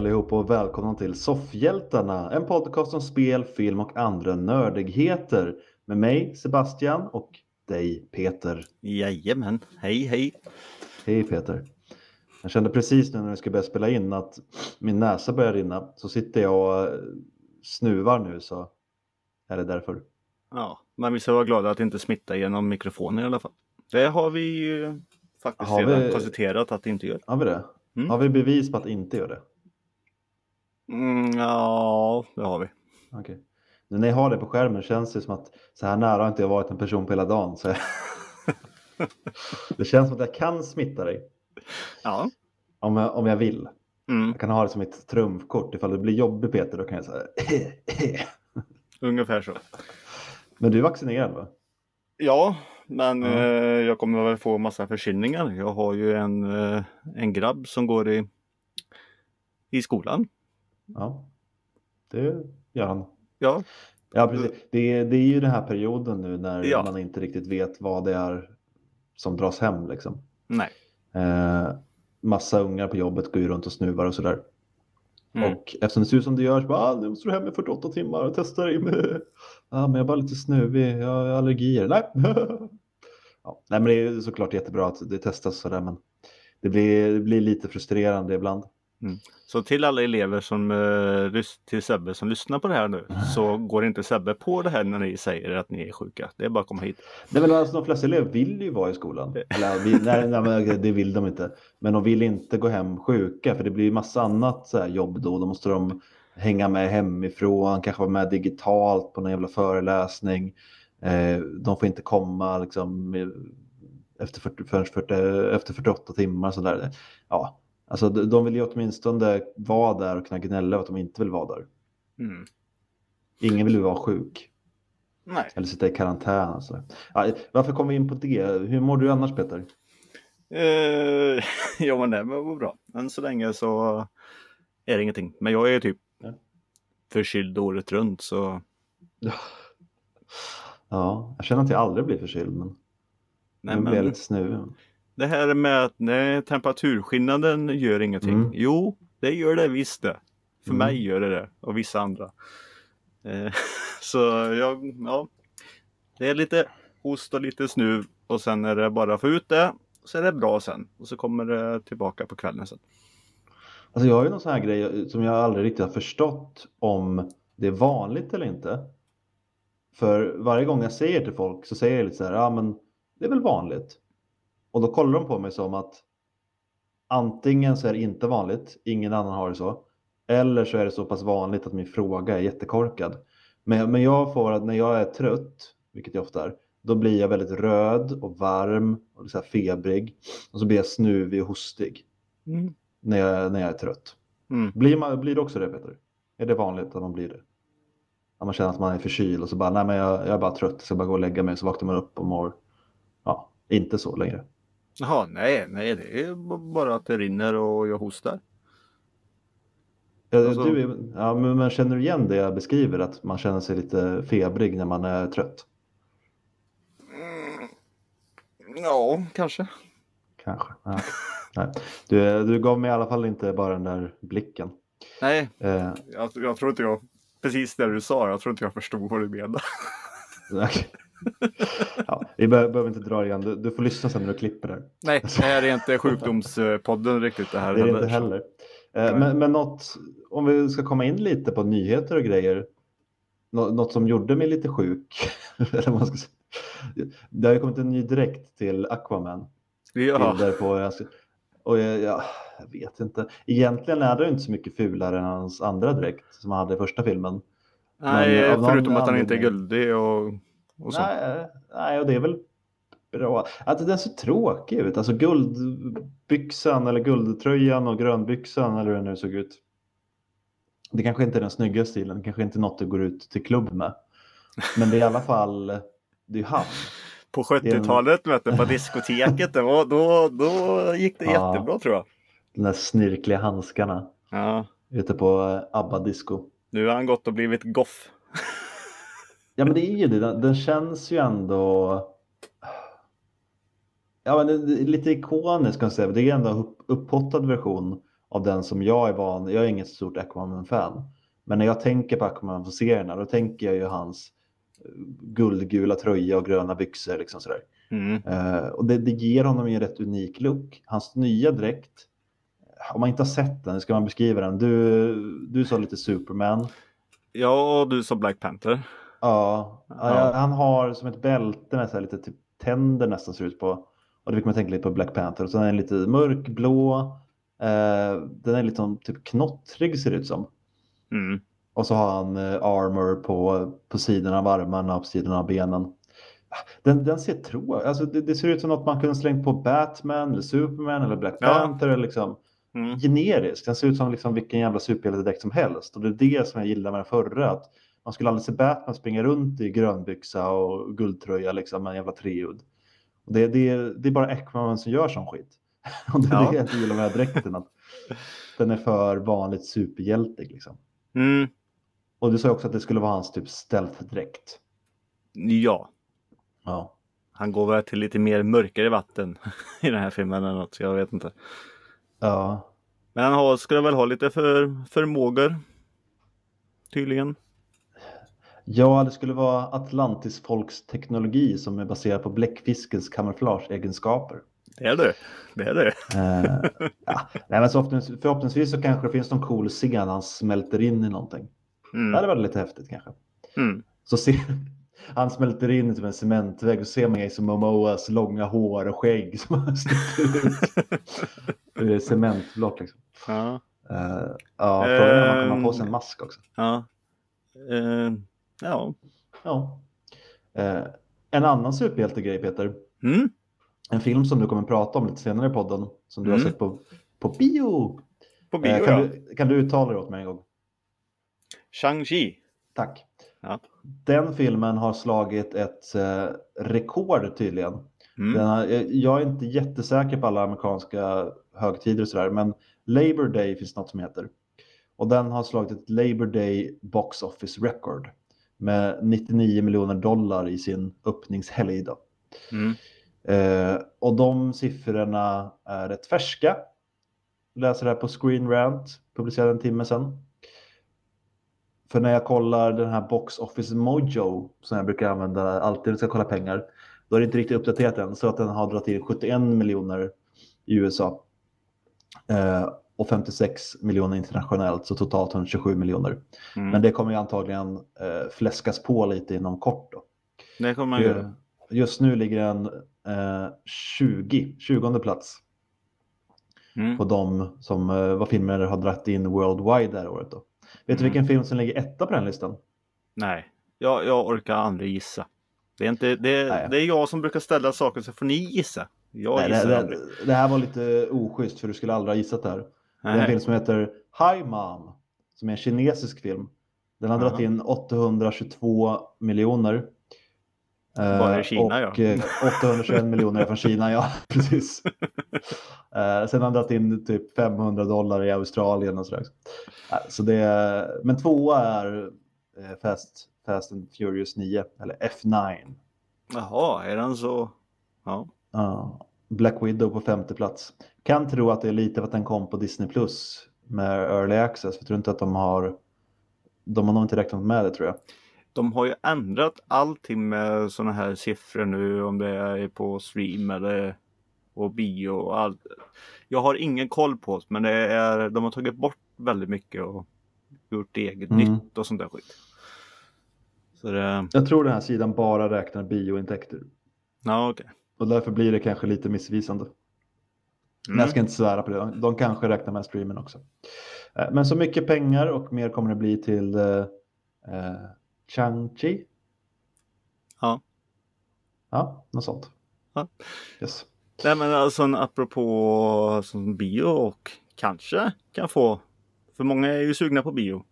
Allihop och välkomna till Soffhjältarna, en podcast om spel, film och andra nördigheter. Med mig Sebastian och dig Peter. Jajamän, hej hej. Hej Peter. Jag kände precis nu när vi ska börja spela in att min näsa börjar rinna. Så sitter jag och snuvar nu så är det därför. Ja, men vi ska vara glada att det inte smittar genom mikrofonen i alla fall. Det har vi ju faktiskt Har redan vi- konstaterat att det inte gör. Har vi det? Mm. Har vi bevis på att det inte gör det? Mm, ja, det har vi. Okej. Nu när jag har det på skärmen känns det som att så här nära har inte jag varit en person på hela dagen. Så jag... det känns som att jag kan smitta dig Ja. om jag, om jag vill. Mm, Jag kan ha det som ett trumfkort. Ifall det blir jobbigt Peter då kan jag säga ungefär så. Men du är vaccinerad va? Ja, men Ja. eh, jag kommer väl få massa förkylningar. Jag har ju en, eh, en grabb som går i, i skolan. Ja. Det gör han. Ja, Ja precis. Det, är- det är ju den här perioden nu när Ja. man inte riktigt vet vad det är som dras hem liksom. nej. Eh, massa ungar på jobbet går ju runt och snuvar och sådär. Mm. Och eftersom det ser ut som det gör så bara, ah, nu måste du hem i 48 timmar och testa dig. med- Ja, men jag är bara lite snuvig, jag har allergier. Nej. ja, nej, men det är såklart jättebra att det testas sådär, men det blir, det blir lite frustrerande ibland. Så till alla elever som, eh, till Sebbe som lyssnar på det här nu så går inte Sebbe på det här när ni säger att ni är sjuka. Det är bara att komma hit. Nej, men alltså, de flesta elever vill ju vara i skolan. Eller, vi, nej, nej, det vill de inte. Men de vill inte gå hem sjuka, för det blir ju massa annat så jobb då. Då måste de hänga med hemifrån, kanske vara med digitalt på någon jävla föreläsning. Eh, de får inte komma liksom, efter, 40, förrän 40, efter 48 timmar. Så där. Ja, alltså, de vill ju åtminstone vara där och kunna gnälla att de inte vill vara där. Mm. Ingen vill ju vara sjuk Nej. eller sitta i karantän. Alltså. Varför kom vi in på det? Hur mår du annars Peter? Eh, ja men det var bra. Än så länge så är det ingenting. Men jag är typ Ja. förkyld året runt så Ja, jag känner att jag aldrig blir förkyld, men nej, blir jag men lite snuvig. Det här med att nej, temperaturskillnaden gör ingenting. Mm. Jo, det gör det visst det. För Mm. mig gör det det och vissa andra. Eh, så jag, ja. Det är lite host och lite snuv och sen är det bara att få ut det. Så är det bra sen och så kommer det tillbaka på kvällen sen. Alltså jag har ju någon sån här grej som jag aldrig riktigt har förstått om det är vanligt eller inte. För varje gång jag säger till folk så säger jag lite så här, ja men det är väl vanligt. Och då kollar de på mig som att antingen så är det inte vanligt, ingen annan har det så. Eller så är det så pass vanligt att min fråga är jättekorkad. Men, men jag får att när jag är trött, vilket jag ofta är, då blir jag väldigt röd och varm och så febrig. Och så blir jag snuvig och hostig Mm. när jag, när jag är trött. Mm. Blir, man, blir det också det Peter? Är det vanligt att man blir det? Att man känner att man är förkyld och så bara, nej men jag, jag är bara trött, jag ska bara gå och lägga mig. Så vaknar man upp och mår, ja, inte så längre. Jaha, nej, nej, det är bara att det rinner och jag hostar. Ja, Alltså- du, ja, men, men känner du igen det jag beskriver, att man känner sig lite febrig när man är trött? Ja, kanske. Kanske. Ja. nej. Du, du gav mig i alla fall inte bara den där blicken. Nej, Eh, jag, jag tror inte jag, precis det du sa, jag tror inte jag förstod vad du menade. ja, vi be- behöver inte dra igen, du, du får lyssna sen när du klipper där. Nej, det här är inte sjukdomspodden riktigt det här. Det är det inte heller. Eh. Men, men något, om vi ska komma in lite på nyheter och grejer. nå- Något som gjorde mig lite sjuk. eller man ska säga. Det har ju kommit en ny dräkt till Aquaman. Ja, Bilder på, och jag, jag, vet inte. Egentligen är det inte så mycket fulare än hans andra dräkt som han hade i första filmen. nej, förutom att han inte är guldig och, och så. Nej, nej, och det är väl bra. Att den ser tråkig ut. Alltså guldbyxan eller guldtröjan och grönbyxan eller hur det nu såg ut. Det kanske inte är den snygga stilen, det kanske inte är något du går ut till klubb med. Men det är i alla fall, det är han. På är en- 70-talet vet du, på diskoteket, det var, då, då gick det Ja. jättebra tror jag. De där snirkliga handskarna Ja, ute på eh, ABBA disco. nu har han gått och blivit goff. Ja men det är ju det, den, den känns ju ändå Ja men lite ikonisk kan jag säga. Det är ändå en upp, upphottad version av den som jag är van. Jag är inget stort Aquaman-fan. Men när jag tänker på Aquaman på serierna då tänker jag ju hans eh, guldgula tröja och gröna byxor. Liksom sådär. Mm. Eh, och det, det ger honom ju en rätt unik look. Hans nya dräkt, om man inte har sett den, hur ska man beskriva den? Du, du sa lite Superman. Ja, och du sa Black Panther. Ja, Ja. han har som ett bälte med så här lite typ tänder nästan ser ut på. Och det fick man tänka lite på Black Panther. Och så är den lite mörkblå. Eh, den är lite typ knottrig ser det ut som. Mm. Och så har han eh, armor på, på sidorna av armarna och på sidorna av benen. Den, den ser tro, alltså det, det ser ut som något man kunde slängt på Batman eller Superman eller Black Ja. Panther. Eller liksom Mm. generisk. Den ser ut som liksom vilken jävla superhjältedräkt som helst. Och det är det som jag gillar med den förra. Att man skulle aldrig se Batman springa runt i grönbyxa och guldtröja liksom med en jävla treudd. Och det, det, det är bara Aquaman som gör sån skit. Och det är Ja. det jag inte gillar med den här dräkten. Att den är för vanligt superhjältig liksom. Mm. Och du sa också att det skulle vara hans typ stealth-dräkt. Ja, Ja. han går väl till lite mer mörkare vatten i den här filmen än något, så jag vet inte. Ja. Men han har, skulle väl ha lite för, förmågor. Tydligen. Ja, det skulle vara Atlantis folks teknologi som är baserad på bläckfiskens kamouflageegenskaper. Det är det. Det är det. Eh, ja. Nej, men så förhoppningsvis, förhoppningsvis så kanske det finns någon cool scen han smälter in i någonting. Det hade Mm. varit lite häftigt kanske. Mm. Så ser, han smälter in i typ en cementvägg och ser man Jason Momoas långa hår och skägg som han sticker ut. Cementblock liksom. Ja. Eh, ja, frågan är om man kommer ha på sig en Ehm. mask också. Ja. Eh, ja. Ja. Eh, en annan superhjältegrej Peter. Mm. En film som du kommer prata om lite senare i podden. Som du har Mm. sett på, på bio. På bio Eh, kan, ja. du, kan du uttala det åt mig en gång? Shang-Chi. Tack. Ja. Den filmen har slagit ett eh, rekord tydligen. Mm. Har, eh, jag är inte jättesäker på alla amerikanska högtider och sådär, men Labor Day finns något som heter. Och den har slagit ett Labor Day Box Office Record med 99 miljoner dollar i sin öppningshelg. Då. Mm. Eh, och de siffrorna är rätt färska. Läser det här på Screen Rant, publicerade en timme sedan. För när jag kollar den här Box Office Mojo, som jag brukar använda alltid när jag ska kolla pengar, då är det inte riktigt uppdaterat än, så att den har dragit in 71 miljoner i USA. Eh, och 56 miljoner internationellt, så totalt 127 miljoner. Mm. Men det kommer ju antagligen eh, fläskas på lite inom kort. Då. Det kommer man göra. Just nu ligger den eh, 20, 20 plats Mm. på de som eh, vad filmer har dragit in worldwide det här året. Då. Vet du Mm. vilken film som ligger etta på den listan? Nej, jag, jag orkar aldrig gissa. Det är, inte, det, det är jag som brukar ställa saker så får ni gissa. Jag Nej, det, det, det här var lite oschysst för du skulle aldrig ha gissat det här. Det är en film som heter Hi Mom, som är en kinesisk film. Den har Jaha. dragit in 822 miljoner. Eh, Bara i Kina, och ja. eh, 821 miljoner är från Kina, ja precis. Eh, sen har han dragit in typ 500 dollar i Australien och sådär. Eh, Så det är, men tvåa är eh, Fast, Fast and Furious 9, eller F9. Jaha, är den så? Ja. Ja, Black Widow på femte plats. Kan tro att det är lite för att den kom på Disney Plus med Early Access. Jag tror inte att de har de har nog inte räknat med det tror jag. De har ju ändrat allting med sådana här siffror nu om det är på stream eller och bio och allt. Jag har ingen koll på det men det är, de har tagit bort väldigt mycket och gjort eget Mm. nytt och sånt där skit. Så det, Jag tror den här sidan bara räknar biointäkter. ja okej. Och därför blir det kanske lite missvisande. Men jag Mm. ska inte svära på det. De- kanske räknar med streamen också. Eh, Men så mycket pengar och mer kommer det bli till eh, eh, Chang-Chi. Ja. Ja, något sånt. Ja. Yes. Nej men alltså apropå som bio och kanske kan få. För många är ju sugna på bio.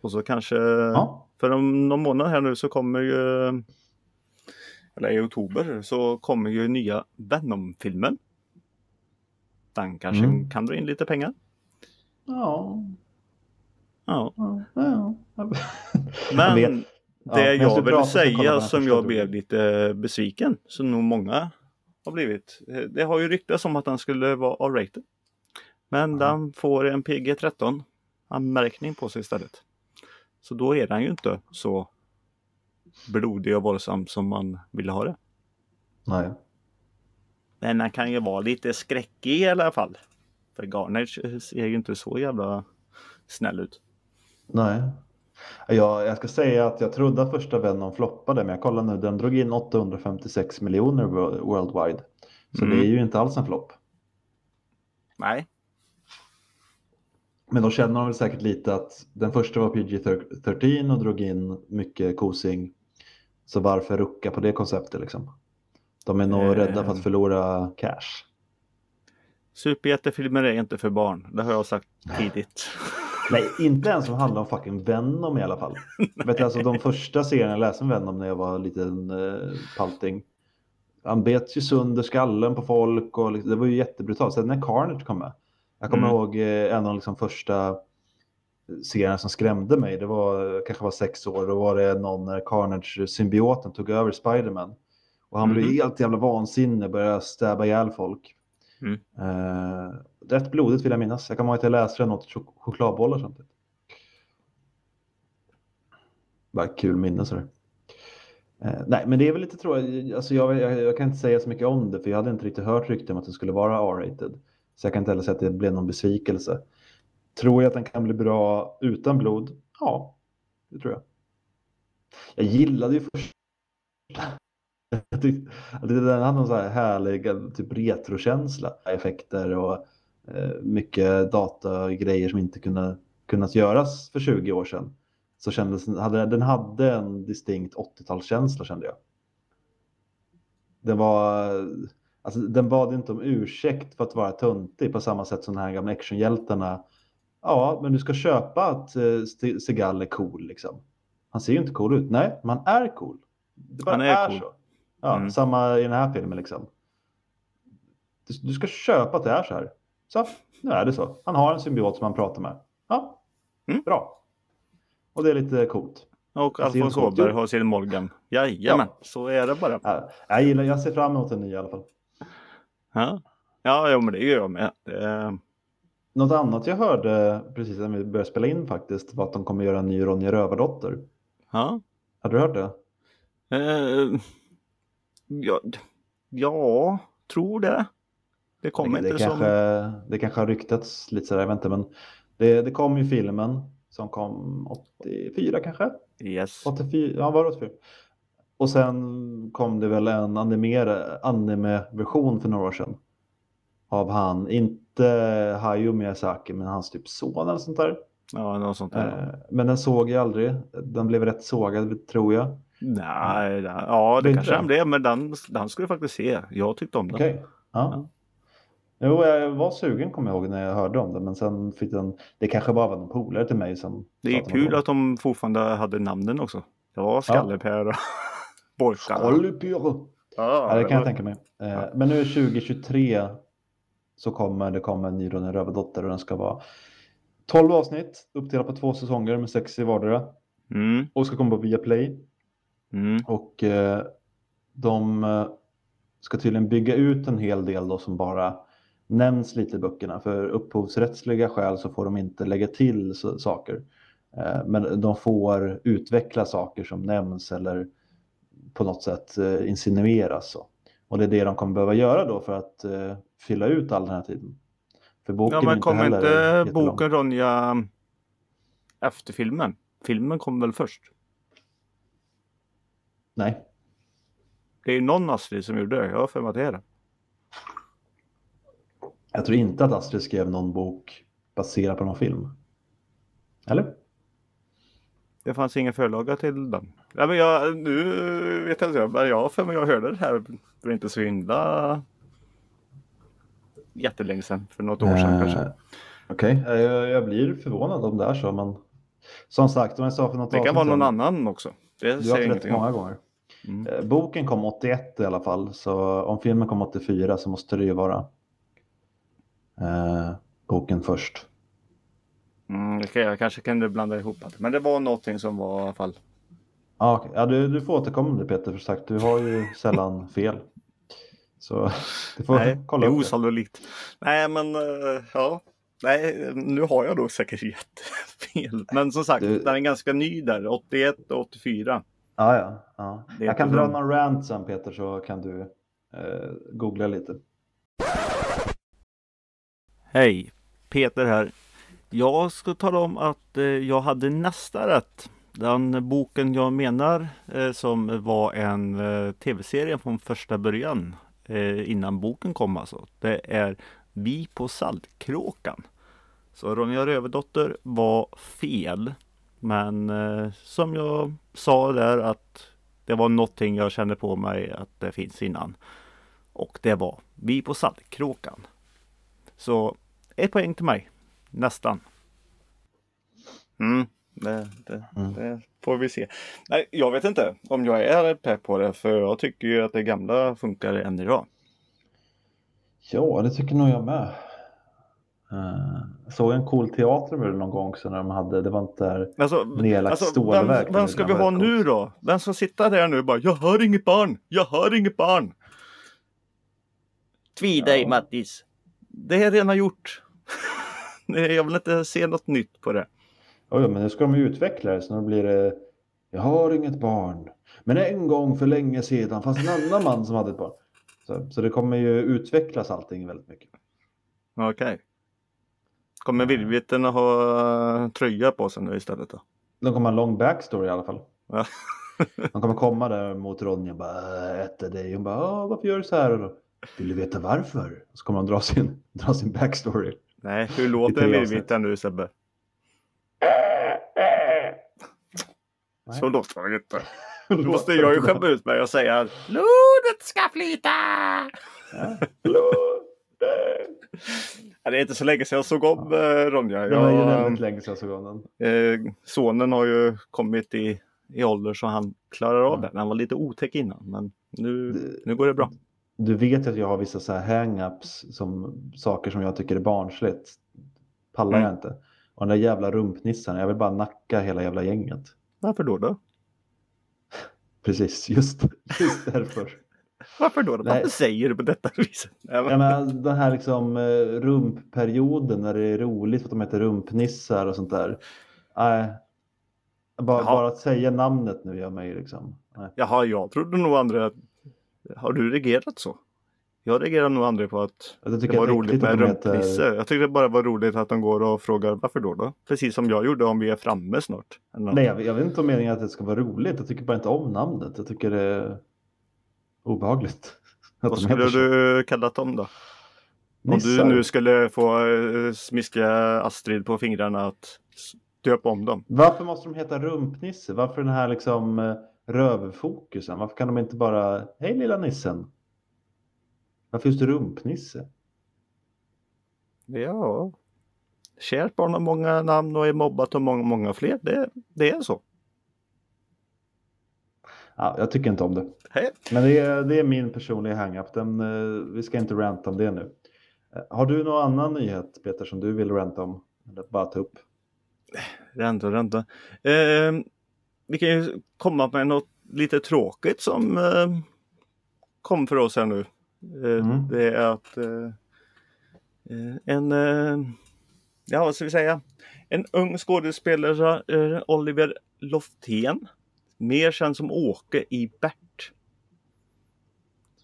Och så kanske Ja. för om någon månad här nu så kommer ju eller i oktober så kommer ju nya Venom-filmen. Den kanske Mm. kan dra in lite pengar. Ja. Ja. ja, ja. Men. Ja, det du jag vill säga som jag blev lite besviken, som nog många har blivit. Det har ju ryktats om att den skulle vara R-rated. Men den får en PG-13 anmärkning på sig istället. Så då är den ju inte så blodig och våldsam som man ville ha det. Nej. Men den kan ju vara lite skräckig i alla fall. För Garnage ser ju inte så jävla snäll ut. Nej. Jag, jag ska säga att jag trodde att första Venom floppade, men jag kollar nu, den drog in 856 miljoner wo- worldwide. Så Mm. det är ju inte alls en flopp. Nej, Men då känner de väl säkert lite att den första var PG-13 och drog in mycket kosing. Så varför rucka på det konceptet liksom? De är nog Eh. rädda för att förlora cash. superhjältefilmer är inte för barn. Det har jag sagt tidigt. Nej, inte ens som handlar om fucking Venom i alla fall. Vet du, alltså de första serierna jag läste om Venom när jag var liten eh, palting. Han bet ju sönder skallen på folk och liksom, det var ju jättebrutalt. Sen när Carnage kom med. Jag kommer Mm. ihåg eh, en av de liksom första serierna som skrämde mig. Det var kanske var sex år. Då var det någon när Carnage-symbioten tog över Spiderman. Och han blev Mhm. helt jävla vansinnig började stäba ihjäl folk. Mm. Eh, rätt blodigt vill jag minnas. Jag att jag läste den åt chok- chokladbollar samtidigt. Bara kul minne sådär. Eh, nej, men det är väl lite tråkigt. Alltså jag, jag, jag kan inte säga så mycket om det för jag hade inte riktigt hört rykten om att det skulle vara R-rated. Så jag kan inte heller säga att det blev någon besvikelse. Tror jag att den kan bli bra utan blod? Ja, det tror jag. Jag gillade ju först. Jag tyckte att den hade någon så här härlig typ retrokänsla. Effekter och eh, mycket datagrejer som inte kunde kunnat göras för 20 år sedan. Så kändes hade, den hade en distinkt 80-talskänsla kände jag. Den var, alltså den bad inte om ursäkt för att vara töntig på samma sätt som de här gamla actionhjältarna. Ja, men du ska köpa att eh, Seagal är cool liksom. Han ser ju inte cool ut. Nej, men han är cool. Det bara Han är är, cool. så. Ja, Mm. Samma i den här filmen liksom. Du, ska köpa att det är så här. Så, nu är det så. Han har en symbiot som han pratar med. Ja, Mm. bra. Och det är lite coolt. Och Alfons Åberg har sin Morgan. Jajamän, så är det bara. Ja, Jag, gillar, jag ser fram emot en ny i alla fall. Ja, ja jo, men det gör jag med. Det, Något annat jag hörde precis när vi började spela in faktiskt var att de kommer göra en ny Ronja Rövardotter. ja. Hade du hört det? Eh, ja, ja, tror det. Det kommer inte det, som... kanske, det kanske har ryktats lite sådär, jag vet inte, men det, det kom ju filmen som kom 84 kanske? Yes. 84, ja var det 84? Och sen kom det väl en animera, anime-version för några år sedan. Av han, inte Hayao Miyazaki, men hans typ son eller sånt där. Ja, något sånt där. Eh, Men den såg jag aldrig. Den blev rätt sågad tror jag. Nej, det- ja det kanske den blev, men den, den skulle jag faktiskt se. Jag tyckte om den. Okej. Ja. Jo, jag var sugen kommer jag ihåg när jag hörde om det, men sen fick den, det kanske bara var någon polare till mig som Det är den kul att de fortfarande hade namnen också. Det var Skallepär och Borkar. Skålpyro. Ja, Ja, det kan jag tänka mig. Eh, Men nu 2023 så kommer det komma en ny Ronja Rövardotter och den ska vara 12 avsnitt uppdelat på två säsonger med sex i vardera Mm, och ska komma på Viaplay. mm, Och eh, de eh, ska tydligen bygga ut en hel del då som bara nämns lite i böckerna. För upphovsrättsliga skäl så får de inte lägga till saker. Eh, men de får utveckla saker som nämns eller på något sätt eh, insinueras. Så. Och det är det de kommer behöva göra då för att eh, fylla ut all den här tiden. För boken Ja, men inte kommer inte jättelång. boken Ronja efter filmen? Filmen kom väl först? Nej, Det är ju någon Astrid som gjorde det. Jag har för mig att det är det. jag tror inte att Astrid skrev någon bok baserad på någon film. Eller? Det fanns ingen förlaga till den. Ja, men jag, nu vet jag inte, men jag för mig jag hörde det här för inte så himla jättelänge sedan. För något år sedan Eh, kanske. Okej, eh, jag, jag blir förvånad om det är så, men som sagt, som jag sa för något Det kan vara någon sedan, annan också. Det Du har säger rätt om. många gånger. Mm. Eh, Boken kom 81 i alla fall, så om filmen kom 84 så måste det ju vara eh, boken först. Mm, okej, jag kanske kunde blanda ihop det. Men det var någonting som var i alla fall. Ah, ja, du, du får återkomma med det Peter, för sagt, du har ju sällan fel. Så du får Nej, det kolla är det. osannolikt. Nej, men eh, ja. Nej, nu har jag då säkert jättefel. Men som sagt, Du- den är ganska ny där. 81 och 84. Ja, ja. ja. Är Jag kan dra någon rant sen Peter så kan du eh, googla lite. Hej, Peter här. Jag ska tala om att eh, jag hade nästa rätt. Den boken jag menar eh, som var en eh, tv-serie från första början eh, innan boken kom alltså. Det är Vi på Saltkråkan. Så Ronja Rövardotter var fel. Men som jag sa där att det var någonting jag kände på mig att det finns innan. Och det var Vi på Saltkråkan. Så ett poäng till mig. Nästan. Mm, det, det, Mm. det får vi se. Nej, jag vet inte om jag är pepp på det. För jag tycker ju att det gamla funkar än idag. Ja, det tycker nog jag med. Jag såg en cool teater någon gång också när de hade, det var inte där Alltså, nedlagt alltså stålverk. vem, vem ska vi ha nu då? Vem ska sitta där nu och bara Jag hör inget barn! Jag hör inget barn! Tvi dig Ja. Mattis! Det är redan gjort. Jag vill inte se något nytt på det. Oj, men nu ska de ju utveckla det så nu blir det Jag har inget barn. Men en gång för länge sedan fanns en annan man som hade ett barn. Så, så det kommer ju utvecklas allting väldigt mycket. Okej. Kommer Virvitten att ha eh, tröja på sig nu istället då? De kommer ha en lång backstory i alla fall. Ja. De kommer komma där mot Ronja och bara "Äh, äter dig. Hon bara "Ah, varför gör du så här? Och då, Vill du veta varför? Så kommer de dra sin, dra sin backstory. Nej, hur låter. Virvitten nu Sebbe? Nej. Så låter han inte. Då måste jag ju skämma ut mig och säga Blodet ska flyta! Ja, det är inte så länge sedan jag såg om eh, Ronja. Det var ju Jag, väldigt länge sedan jag såg om den. eh, sonen har ju kommit i, i ålder så han klarar av det. Han var lite otäck innan men nu, Det- nu går det bra. Du vet att jag har vissa så här hang-ups som saker som jag tycker är barnsligt. Pallar Mm. jag inte. Och den där jävla rumpnissen, jag vill bara nacka hela jävla gänget. Varför då? då? Precis, just, just därför. Varför då? Nej. Varför säger du på detta viset? Nej, Ja, men den här liksom eh, rumpperioden när det är roligt för att de heter rumpnissar och sånt där. Nej, bara, Jaha. bara att säga namnet nu gör mig liksom. Nej. Jaha, jag trodde nog andra... Har du reagerat så? Jag reagerar nog aldrig på att det tycker var att roligt med heter... rumpnisse. Jag tyckte det bara var roligt att de går och frågar varför då då? Precis som jag gjorde om vi är framme snart. Nej, jag, jag vet inte om meningen att det ska vara roligt. Jag tycker bara inte om namnet. Jag tycker det är obehagligt. Vad skulle du kallat dem då? Om Nissar. du nu skulle få eh, smiska Astrid på fingrarna att döpa om dem. Varför måste de heta rumpnisse? Varför den här liksom eh, rövfokusen? Varför kan de inte bara, hej lilla nissen? Varför just rumpnisse? Ja. Kärt barn har många namn och är mobbat av många, många fler. Det, det är så. Ja, jag tycker inte om det. Hej. Men det är, det är min personliga hang-up. Den, eh, vi ska inte ranta om det nu. Eh, Har du någon annan nyhet Peter som du vill ranta om? Eller bara ta upp? Ränta, ränta. Eh, vi kan ju komma med något lite tråkigt som eh, kom för oss här nu. Eh, Mm. Det är att eh, eh, en, ja vad ska vi säga, en ung skådespelare, Oliver Loftén, mer känd som Åke i Bert.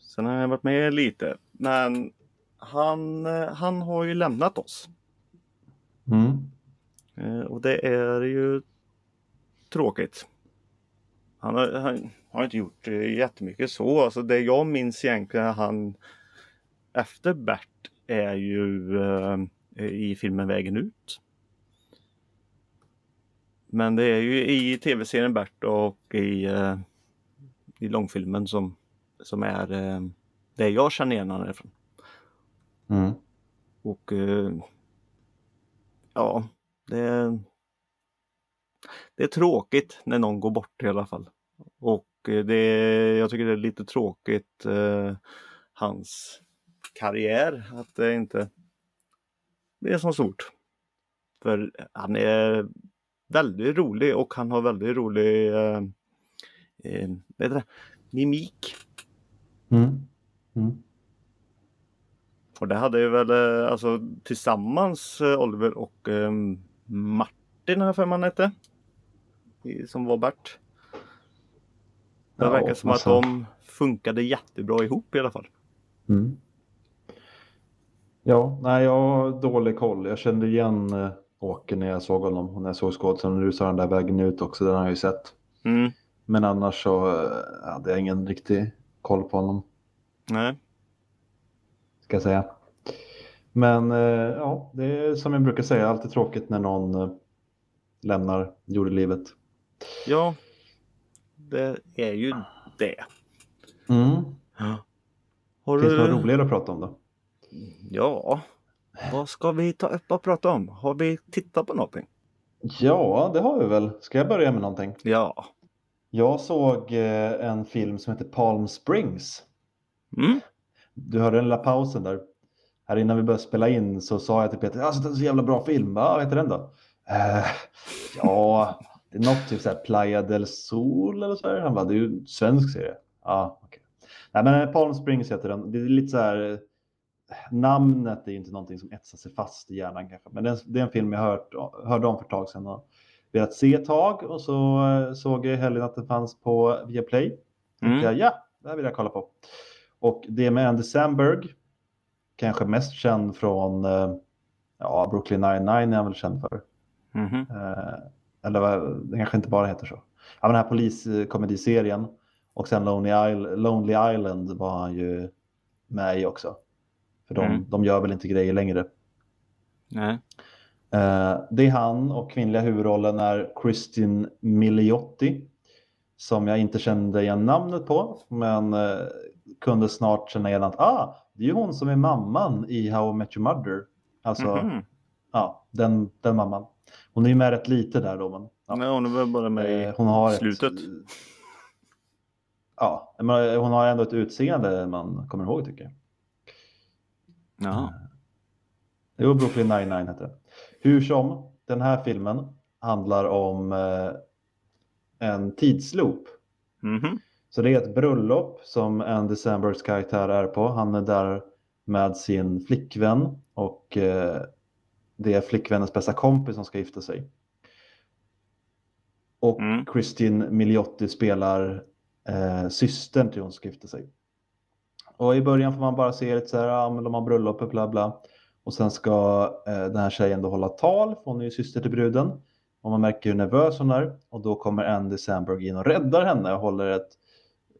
Sen har han varit med lite, men han, han har ju lämnat oss. Mm. Och det är ju tråkigt. Han har, han har inte gjort eh, jättemycket så. Alltså det jag minns egentligen han efter Bert är ju eh, i filmen Vägen ut. Men det är ju i tv-serien Bert och i, eh, i långfilmen som, som är eh, det jag känner igen honom ifrån. Mm. Och eh, ja, det det är tråkigt när någon går bort i alla fall. Och eh, det är, jag tycker det är lite tråkigt eh, hans karriär, att det inte blir så stort. För han är väldigt rolig och han har väldigt rolig eh, eh, vad heter det? mimik. Mm. Mm. Och det hade ju väl eh, alltså tillsammans eh, Oliver och eh, Martin jag för mig han hette. Som var Bert. Det Ja, verkar som alltså. att de funkade jättebra ihop i alla fall. Mm. Ja, nej, jag har dålig koll. Jag kände igen eh, Åke när jag såg honom och när jag såg skådisen. Nu har den där vägen ut också, den har jag ju sett. Mm. Men annars så eh, hade jag ingen riktig koll på honom, Nej. ska jag säga. Men eh, ja, det är som jag brukar säga, alltid tråkigt när någon lämnar jordelivet. Ja. Det är ju det. Mm. Har Finns det du... något roligare att prata om då? Ja. Vad ska vi ta upp och prata om? Har vi tittat på någonting? Ja, det har vi väl. Ska jag börja med någonting? Ja. Jag såg eh, en film som heter Palm Springs. Mm. Du hörde den lilla pausen där. Här innan vi började spela in så sa jag till Peter, alltså det är en så jävla bra film, va? vad heter den då? Eh, ja, det är något typ såhär Playa del Sol eller så här. Han bara, det är ju en svensk serie. Ja, okej. Nej men Palm Springs heter den. Det är lite så här, eh, namnet är ju inte någonting som etsar sig fast i hjärnan kanske. Men det är, en film jag hört, hörde om för ett tag sedan och velat se ett tag. Och så eh, såg jag i helgen att det fanns på Viaplay. Mm. Jag, ja, det här vill jag kolla på. Och det är med Andy Samberg. Kanske mest känd från eh, ja, Brooklyn 99 är han väl känd för. Mhm. Eh, eller det kanske inte bara heter så. Ja, men den här poliskomediserien. Och sen Lonely, Isle- Lonely Island var han ju med i också. För de, Mm. de gör väl inte grejer längre. Nej. Eh, det är han och kvinnliga huvudrollen är Kristin Milioti. Som jag inte kände igen namnet på. Men eh, kunde snart känna igen att ah, det är ju hon som är mamman i How I Met Your Mother. Alltså, Mhm. ja, den, den mamman. Hon är ju med rätt lite där då. Men, ja. Nej, hon är bara med i Eh, hon har slutet. Ett, ja, men hon har ändå ett utseende man kommer ihåg tycker jag. Jaha. Jo, Brooklyn 99 heter det. Hur som, den här filmen handlar om eh, en tidsloop. Mhm. Så det är ett bröllop som Andy Sambergs karaktär är på. Han är där med sin flickvän och eh, det är flickvännens bästa kompis som ska gifta sig. Och Mm. Kristin Miliotti spelar eh, systern till hon som ska gifta sig. Och i början får man bara se lite så här, ja men de har bröllop och bla bla. Och sen ska eh, den här tjejen då hålla tal, för hon är ju syster till bruden. Och man märker hur nervös hon är. Och då kommer Andy Samberg in och räddar henne och håller ett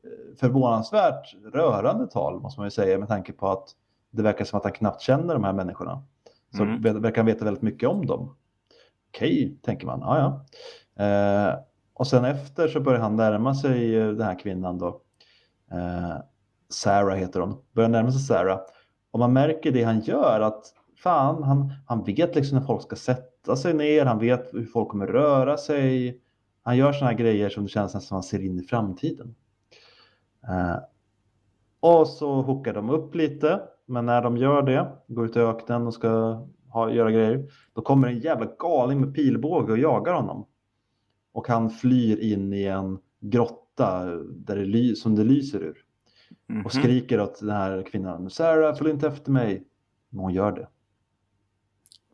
eh, förvånansvärt rörande tal, måste man ju säga, med tanke på att det verkar som att han knappt känner de här människorna. Så Mm. ver- verkar han veta väldigt mycket om dem. Okej, tänker man. Ja, ja. Eh, och sen efter så börjar han närma sig eh, den här kvinnan då. Eh, Sarah heter hon. Börjar närma sig Sarah. Och man märker det han gör att fan, han, han vet liksom när folk ska sätta sig ner. Han vet hur folk kommer röra sig. Han gör sådana grejer som det känns nästan som han ser in i framtiden. Eh, och så hookar de upp lite. Men när de gör det, går ut i öknen och ska ha, göra grejer, då kommer en jävla galning med pilbåge och jagar honom. Och han flyr in i en grotta där det ly- som det lyser ur. Mhm. Och skriker åt den här kvinnan, Sarah, följ inte efter mig. Men hon gör det.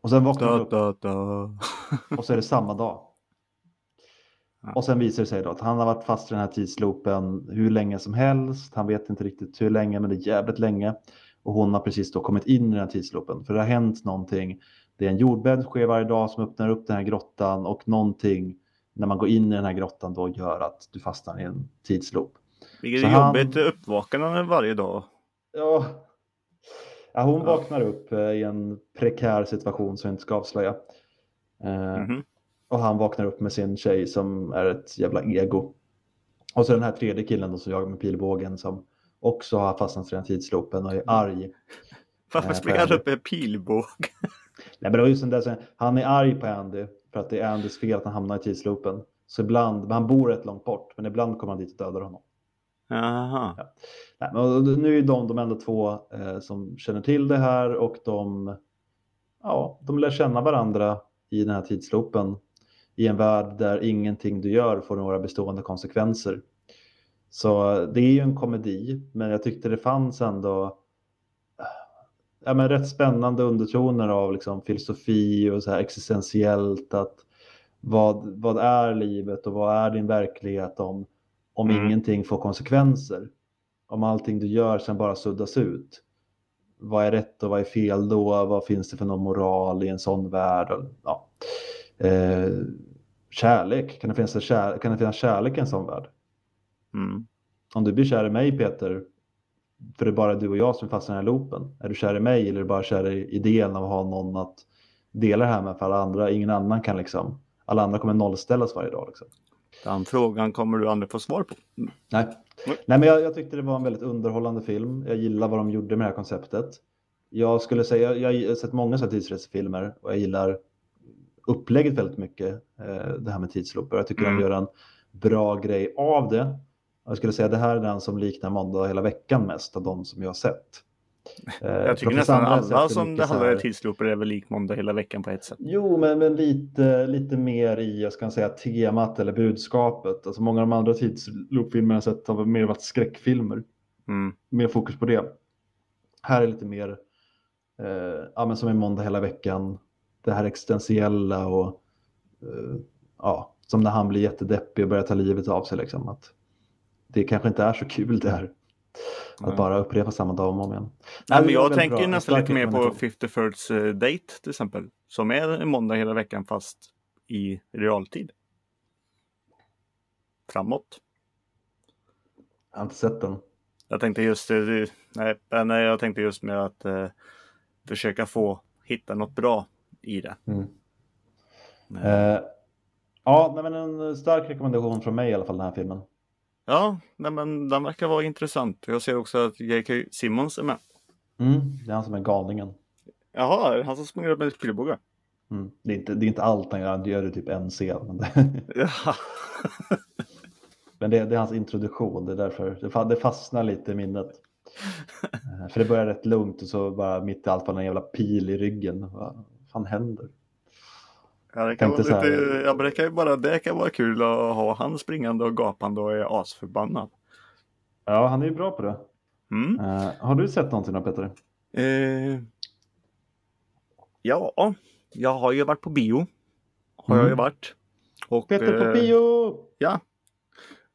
Och sen vaknar hon upp och så är det samma dag. Och sen visar det sig då att han har varit fast i den här tidsloopen hur länge som helst. Han vet inte riktigt hur länge, men det är jävligt länge. Och hon har precis då kommit in i den här tidsloopen. För det har hänt någonting. Det är en jordbädd sker varje dag som öppnar upp den här grottan och någonting när man går in i den här grottan då gör att du fastnar i en tidsloop. Vilket är han- jobbigt uppvaknande varje dag. Ja. ja hon Ja. vaknar upp eh, i en prekär situation som jag inte ska avslöja. Eh, Mhm. Och han vaknar upp med sin tjej som är ett jävla ego. Och så den här tredje killen då som jagar med pilbågen som också har fastnat i den tidsloopen och är arg. Varför Eh, springer han för- upp med pilbåge? Nej, men det var just den där, han är arg på Andy för att det är Andys fel att han hamnar i tidsloopen. Så ibland, men han bor rätt långt bort, men ibland kommer han dit och dödar honom. Nej, men nu är de de enda två eh, som känner till det här och de, ja, de lär känna varandra i den här tidsloopen i en värld där ingenting du gör får några bestående konsekvenser. Så det är ju en komedi, men jag tyckte det fanns ändå ja, men rätt spännande undertoner av liksom filosofi och så här existentiellt. Att vad, vad är livet och vad är din verklighet om, om Mm. ingenting får konsekvenser? Om allting du gör sen bara suddas ut. Vad är rätt och vad är fel då? Vad finns det för någon moral i en sån värld? Och, ja. eh, kärlek, kan det, finnas en kär, kan det finnas kärlek i en sån värld? Mm. Om du blir kär i mig Peter, för det är bara du och jag som fastnar i den här loopen. Är du kär i mig eller är du bara kär i idén av att ha någon att dela det här med för alla andra? Ingen annan kan liksom, alla andra kommer nollställas varje dag. Liksom. Den frågan kommer du aldrig få svar på. Nej. Nej. Men jag, jag tyckte det var en väldigt underhållande film. Jag gillar vad de gjorde med det här konceptet. Jag skulle säga, jag, jag har sett många sådana tidsresefilmer och jag gillar upplägget väldigt mycket, eh, det här med tidslooper. Jag tycker Mm. de gör en bra grej av det. Jag skulle säga att det här är den som liknar Måndag hela veckan mest av de som jag har sett. Eh, Jag tycker nästan alla som det handlar om tidslooper är väl lik måndag hela veckan på ett sätt. Jo, men, men lite, lite mer i, jag ska säga, temat eller budskapet. Alltså många av de andra tidsloopfilmerna jag sett har mer varit skräckfilmer. Mm. Mer fokus på det. Här är lite mer, eh, ja men som en måndag hela veckan. Det här existentiella och eh, ja, som när han blir jättedeppig och börjar ta livet av sig liksom. Att det kanske inte är så kul det här. Att Nej. bara upprepa samma dag om och om igen. Nej, men jag tänker bra. nästan lite mer på rekommendation. 50 First eh, Date till exempel. Som är en måndag hela veckan fast i realtid. Framåt. Jag har inte sett den. Jag tänkte just, eh, det- nej, eh, nej, jag tänkte just med att eh, försöka få hitta något bra i det. Mm. Eh, Eh, ja, nej, men en stark rekommendation från mig i alla fall den här filmen. Ja, nej, men den verkar vara intressant. Jag ser också att J.K. Simmons är med. Mm, det är han som är galningen. Jaha, är det han som springer upp med pilbåge? Mm. Det, är inte, det är inte allt han gör, han gör det typ en scen. Men det, Ja. men det, det är hans introduktion, det är därför det, fa- det fastnar lite i minnet. Eh, För det börjar rätt lugnt och så bara mitt i allt var en jävla pil i ryggen. Vad fan händer? Ja, det, kan vara lite, här- ja, det kan ju bara det kan vara kul att ha han springande och gapande och är asförbannad. Ja, han är ju bra på det. Mm. Eh, har du sett någonting då Peter? Eh, ja, jag har ju varit på bio. Har jag ju Mm. varit. Och, Peter på eh, bio! Ja.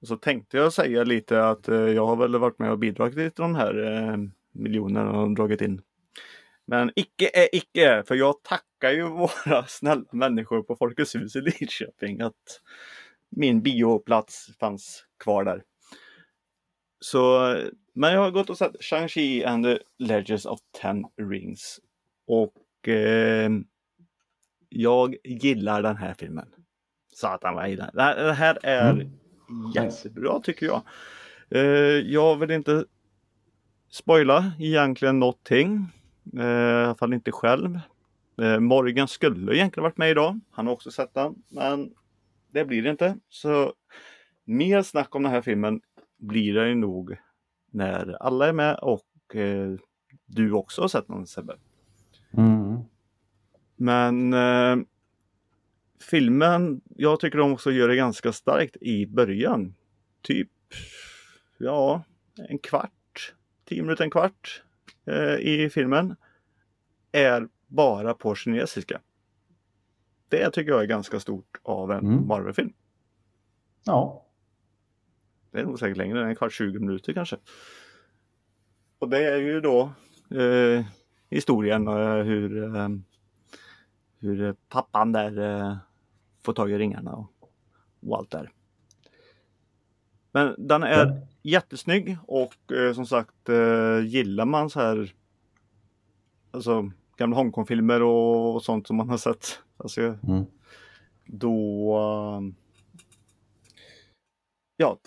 Och så tänkte jag säga lite att jag har väl varit med och bidragit till de här miljonerna de dragit in. Men icke är icke, för jag tackar ju våra snälla människor på Folkets hus i Lidköping att min bioplats fanns kvar där. Så, men jag har gått och sett Shang-Chi and the Legends of Ten Rings. Och eh, jag gillar den här filmen. Satan vad jag gillar den. Det här- Det här är Mm. jättebra tycker jag. Eh, jag vill inte spoila egentligen någonting. Eh, I alla fall inte själv. Eh, Morgan skulle egentligen varit med idag. Han har också sett den. Men det blir det inte. Så mer snack om den här filmen blir det ju nog när alla är med och eh, du också har sett den Sebbe. Mm. Men eh, filmen, jag tycker de också gör det ganska starkt i början. Typ, ja, en kvart, tio minuter, en kvart eh, i filmen är bara på kinesiska. Det tycker jag är ganska stort av en Mm. Marvel-film. Ja. Det är nog säkert längre, en kvart, 20 minuter kanske. Och det är ju då eh, historien eh, hur, eh, hur pappan där eh, får tag i ringarna och, och allt där. Men den är Ja. jättesnygg och eh, som sagt eh, gillar man så här alltså gamla Hongkong-filmer och, och sånt som man har sett. Alltså, Mm. då um, ja,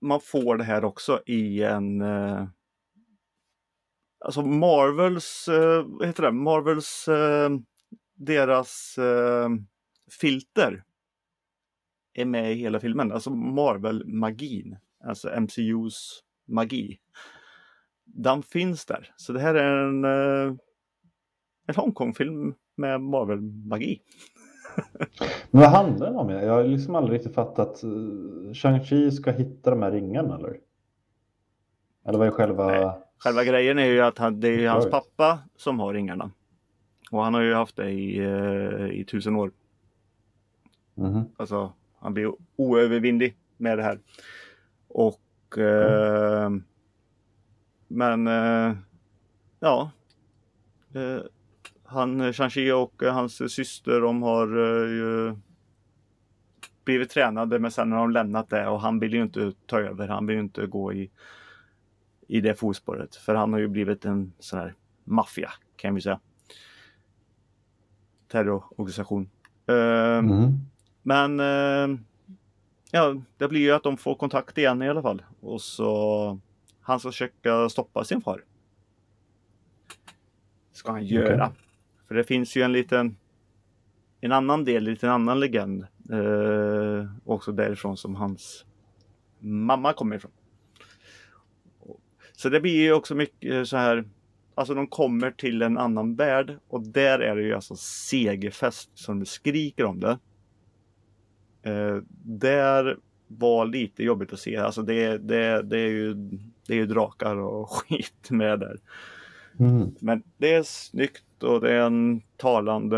man får det här också i en uh, alltså Marvels, uh, vad heter det, Marvels deras filter är med i hela filmen, alltså Marvel-magin, alltså MCUs magi. Den finns där, så det här är en, en Hongkong-film med Marvel-magi. Men vad handlar den om? Jag har liksom aldrig riktigt fattat. eh, Shang-Chi ska hitta de här ringarna eller? Eller vad är själva... Nej. själva grejen är ju att han, det är hans pappa som har ringarna. Och han har ju haft det i, eh, i tusen år. Mhm. Alltså, han blir oövervinnlig med det här. Och... Eh, men... Eh, ja. Eh, han, Shang-Chi och eh, hans syster, de har eh, ju blivit tränade men sen har de lämnat det och han vill ju inte ta över. Han vill ju inte gå i, i det fotspåret. För han har ju blivit en sån här maffia kan vi säga. Terrororganisation. Eh, Mhm. men eh, ja, det blir ju att de får kontakt igen i alla fall. Och så han ska försöka stoppa sin far. Ska han göra. För det finns ju en liten en annan del, en liten annan legend. Eh, också därifrån som hans mamma kommer ifrån. Så det blir ju också mycket så här. Alltså de kommer till en annan värld och där är det ju alltså segerfest som det skriker om det. Eh, där var lite jobbigt att se. Alltså det, det, det, är ju, det är ju drakar och skit med där. Mm. Men det är snyggt och det är en talande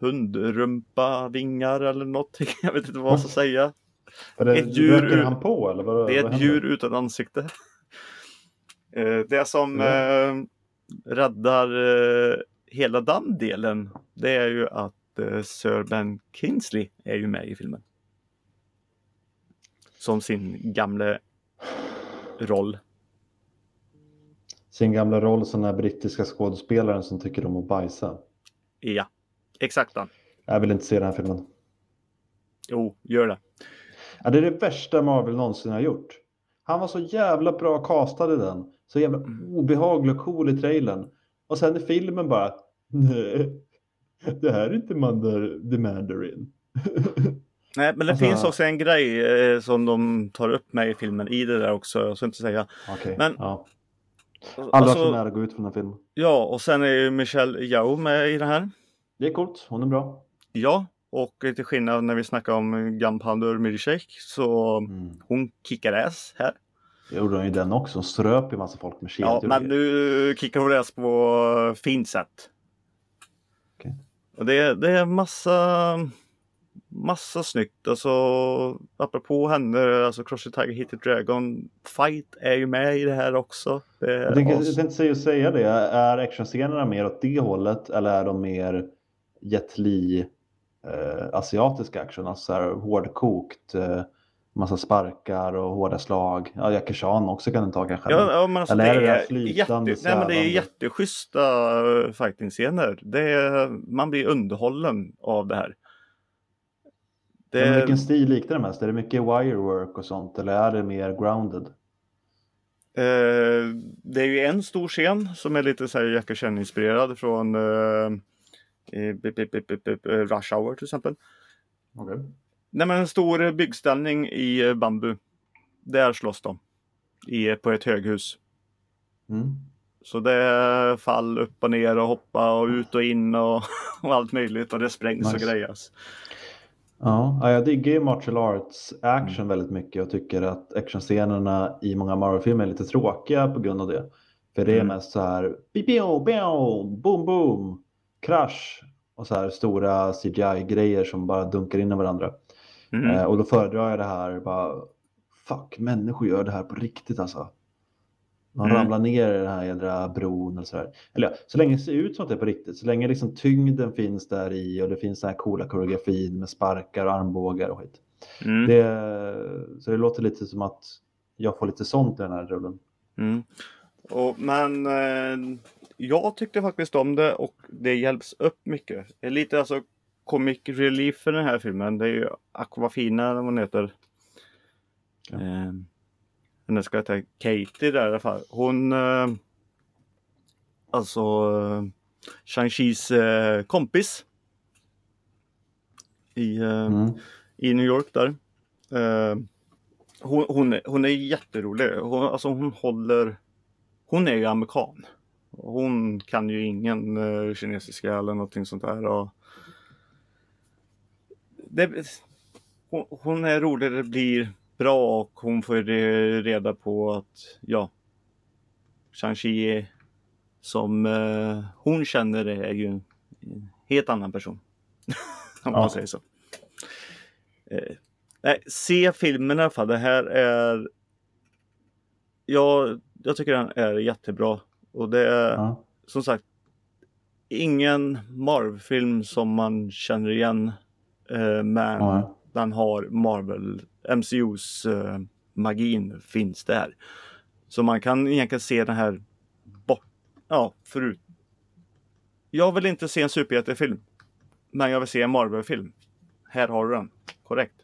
hundrumpa vingar eller någonting. Jag vet inte vad jag ska säga. Är det, Ett djur han på eller vad, Det är ett djur utan ansikte. Eh, Det som Ja. eh, räddar eh, hela den delen det är ju att eh, Sir Ben Kingsley är ju med i filmen. Som sin gamle roll. Sin gamla roll som den här brittiska skådespelaren som tycker om att bajsa. Ja, exakt den. Jag vill inte se den här filmen. Jo, gör det. Ja, det är det värsta Marvel någonsin har gjort. Han var så jävla bra castad i den. Så jävla Mm. obehaglig och cool i trailern. Och sen i filmen bara, nej, det här är inte Mandar, The Mandarin. Nej, men det Alltså- finns också en grej eh, som de tar upp med i filmen i det där också. Jag ska inte säga. Okej, Men- ja. Aldrig Alltså, varit så nära att gå ut från den här filmen. ja, och sen är ju Michelle Yeoh med i det här. Det är coolt, hon är bra. Ja, och till skillnad när vi snackar om Gunpowder Milkshake så Mm. hon kickar ass här. Det gjorde hon ju den också, hon ströp ju massa folk med kedjor. Ja, men nu kickar hon ass på fint sätt. Okej. Och det, är- det är massa massa snyggt. Alltså apropå henne, alltså Cross the Tiger Hit Dragon Fight är ju med i det här också. Det Jag tänkte, jag tänkte säga, det, är actionscenerna mer åt det hållet eller är de mer Jet Li eh, asiatisk action? Alltså så här hårdkokt, eh, massa sparkar och hårda slag. Ja, Jackie Chan också kan den ta kanske. Ja, ja, men alltså Eller det är det är, flytande, jätte, nej, men det är jätteschyssta uh, fighting-scener. Det är, man blir underhållen av det här. Det, Men vilken stil liknar det mest? Är det mycket wirework och sånt eller är det mer grounded? eh, det är ju en stor scen som är lite så här Jackie Chan-inspirerad från eh, eh, eh, Rush Hour till exempel. Okay. Nej men en stor byggställning i eh, bambu. Där slåss de. I, på ett höghus. Mm. Så det är fall upp och ner och hoppa och ut och in och, och allt möjligt och det sprängs och Nice. grejas. Ja, ja, jag diggar ju martial arts action Mm. väldigt mycket och tycker att actionscenerna i många Marvel-filmer är lite tråkiga på grund av det. För det är Mm. mest så här pipio, pio, boom, boom, krasch och så här stora CGI-grejer som bara dunkar in i varandra. Mm. Eh, och då föredrar jag det här bara, fuck, människor gör det här på riktigt alltså. Man Mm. ramlar ner i den här jädra bron eller sådär. Eller ja, så länge det ser ut som att det är på riktigt, så länge liksom tyngden finns där i och det finns den här coola koreografin med sparkar och armbågar och skit. Mm. Det, så det låter lite som att jag får lite sånt i den här rullen. Mm. Och, men eh, jag tyckte faktiskt om det och det hjälps upp mycket. Det är lite alltså comic relief för den här filmen. Det är ju Aquafina vad hon heter. Ja. Eh, hennes ska heta Katie där i alla fall. Hon eh, Alltså eh, Shang-Chis eh, kompis. I, eh, Mm. i New York där. Eh, hon, hon, är, hon är jätterolig. Hon, alltså hon håller... Hon är ju amerikan. Hon kan ju ingen eh, kinesiska eller någonting sånt där. Och det, hon, hon är rolig. Det blir bra och hon får re- reda på att ja, Shang-Chi som eh, hon känner är ju en helt annan person. Om Ja. man säger så. Eh, nej, se filmen i alla fall. Det här är... Ja, jag tycker den är jättebra. Och det är Ja. som sagt ingen Marvel-film som man känner igen. Eh, men Ja. Den har Marvel, MCUs eh, magin finns där. Så man kan egentligen se den här bort, ja förut. Jag vill inte se en superhjältefilm. Men jag vill se en Marvel-film. Här har du den. Korrekt.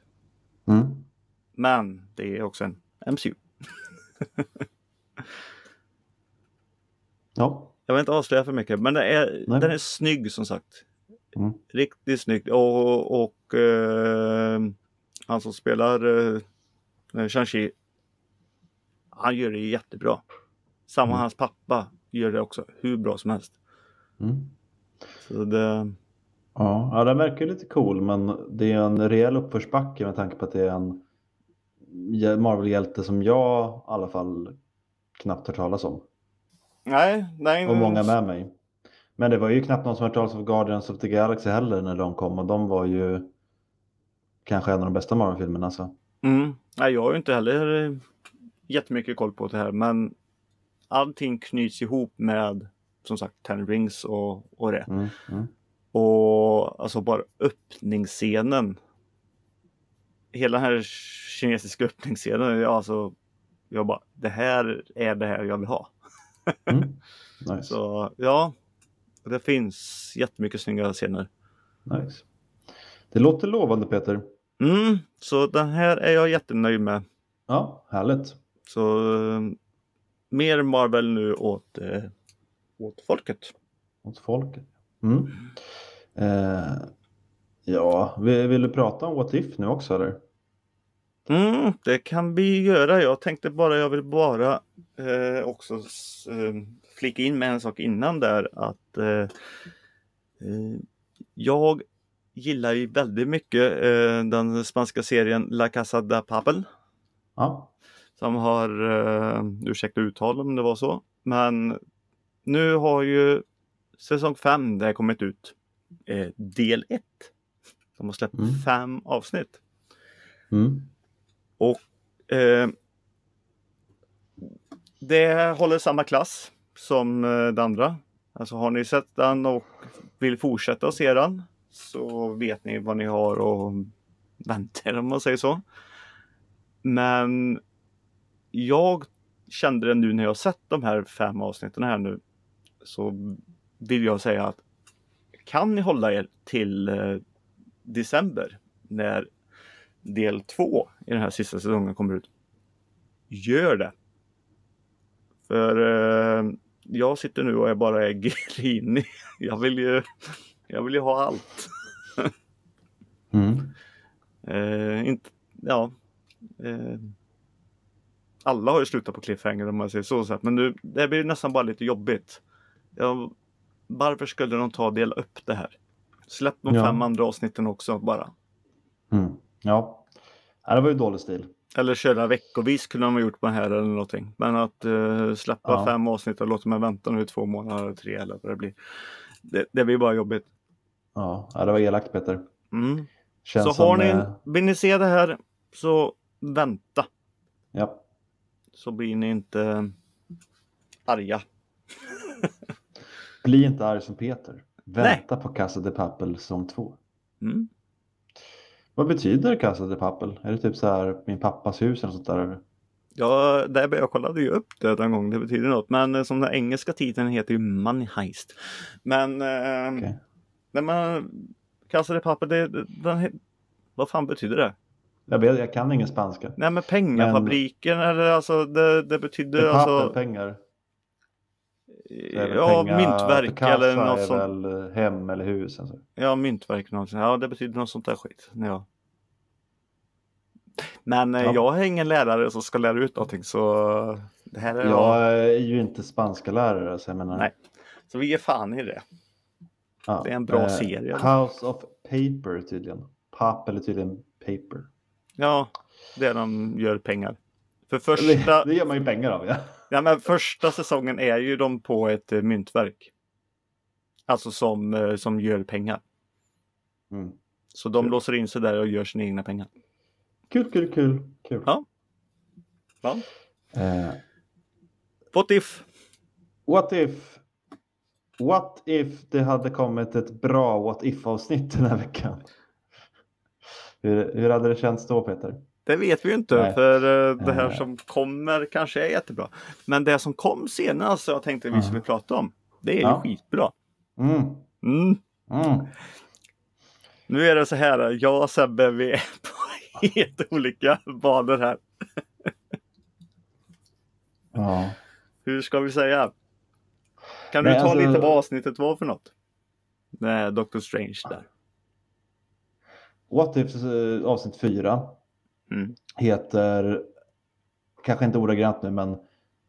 Mm. Men det är också en MCU. ja. Jag vill inte avslöja för mycket, men det är, Nej. den är snygg som sagt. Mm. Riktigt snyggt. Och, och eh, han som spelar eh, Shang-Chi, han gör det jättebra. Samma Mm. hans pappa gör det också hur bra som helst. Mm. Så det, Ja, ja, den verkar lite cool, men det är en rejäl uppförsbacke med tanke på att det är en hj- Marvel-hjälte som jag i alla fall knappt hört talas om. nej, nej. Och många med mig. Men det var ju knappt någon som hört talas om Guardians of the Galaxy heller när de kom och de var ju kanske en av de bästa Marvel-filmerna. Så. Mm. Nej, jag har ju inte heller eh, jättemycket koll på det här, men allting knyts ihop med som sagt Ten Rings och, och det. Mm, mm. Och alltså bara öppningsscenen. Hela den här kinesiska öppningsscenen. ja, Alltså, jag bara, det här är det här jag vill ha. Mm. Nice. Så ja, det finns jättemycket snygga scener. nice. Det låter lovande Peter. Mm, så den här är jag jättenöjd med. Ja, härligt. Så eh, mer Marvel nu åt, eh, åt folket. Åt folket. Mm. Eh, ja, vill, vill du prata om What If nu också eller? Mm, det kan vi göra. Jag tänkte bara, jag vill bara eh, också eh, flika in med en sak innan där att eh, eh, jag gillar ju väldigt mycket eh, den spanska serien La Casa de Papel Ja. som har, eh, ursäkta uttal om det var så, men nu har ju säsong 5 det kommit ut. Eh, del 1. De har släppt Mm. fem avsnitt. Mm. Eh, det håller samma klass som eh, det andra. Alltså har ni sett den och vill fortsätta att se den så vet ni vad ni har och vänta er om man säger så. Men jag kände det nu när jag sett de här fem avsnitten här nu så vill jag säga att kan ni hålla er till eh, december när del två i den här sista säsongen kommer ut. Gör det! För eh, jag sitter nu och är bara är grinig. Jag vill ju, jag vill ju ha allt. Mm. Eh, inte, ja. Eh, alla har ju slutat på cliffhanger om man säger så. så Men nu, det blir nästan bara lite jobbigt. Ja, varför skulle de ta och dela upp det här? Släpp de Ja. fem andra avsnitten också bara. Mm. Ja. det var ju dålig stil. Eller köra veckovis kunde de ha gjort på här eller någonting. Men att eh, släppa Ja. fem avsnitt och låta mig vänta nu i två månader, eller tre eller vad det blir. Det, det blir bara jobbigt. Ja, det var elakt Peter. Mm. Så som, har ni, eh, vill ni se det här så vänta. Ja. Så blir ni inte arga. Bli inte arg som Peter. Vänta på Casa de Papel säsong 2. Mm. Vad betyder Casa de Papel? Är det typ så här min pappas hus eller sånt där? Ja, där, jag kollade ju upp det en gång, det betyder något. Men eh, som den engelska titeln heter ju Money Heist. Men, eh, Okej. när man Casa de Papel, det, det, den, vad fan betyder det? Jag, vet, jag kan ingen spanska. Nej men pengafabriken eller alltså det, det betyder De alltså Papel, pengar. Det Ja, myntverk eller något sånt. väl eh, hem eller hus. Alltså. Ja, myntverk någonsin. Ja, det betyder något sånt där skit. Ja. Men eh, Ja. jag är ingen lärare som ska lära ut någonting så det här är Jag är ju inte spanska lärare så jag menar. Nej. Så vi ger fan i det. Ja. det är en bra Eh, serie. House of Paper tydligen. Papel är tydligen paper. Ja, Där de gör pengar. För Det, första, det gör man ju pengar av ja. ja, men första säsongen är ju de på ett eh, myntverk. Alltså som, eh, som gör pengar. Mm. Så de Kul. låser in sig där och gör sina egna pengar. Kul, kul, kul. kul. Ja. Ja. Eh, What if? what if What if det hade kommit ett bra What if-avsnitt den här veckan? Hur, hur hade det känts då Peter? Det vet vi ju inte Nej. för eh, det här som kommer kanske är jättebra. Men det som kom senast jag tänkte vi skulle prata om. Det är Ja. ju skitbra. Mm. Mm. Mm. Nu är det så här, jag och Sebbe vi är på helt olika banor här. Ja. Hur ska vi säga? Kan Nej, du ta alltså- lite vad avsnittet var för något? Med Doctor Strange där. What if eh, avsnitt 4 Mm. heter, kanske inte ordagrant nu, men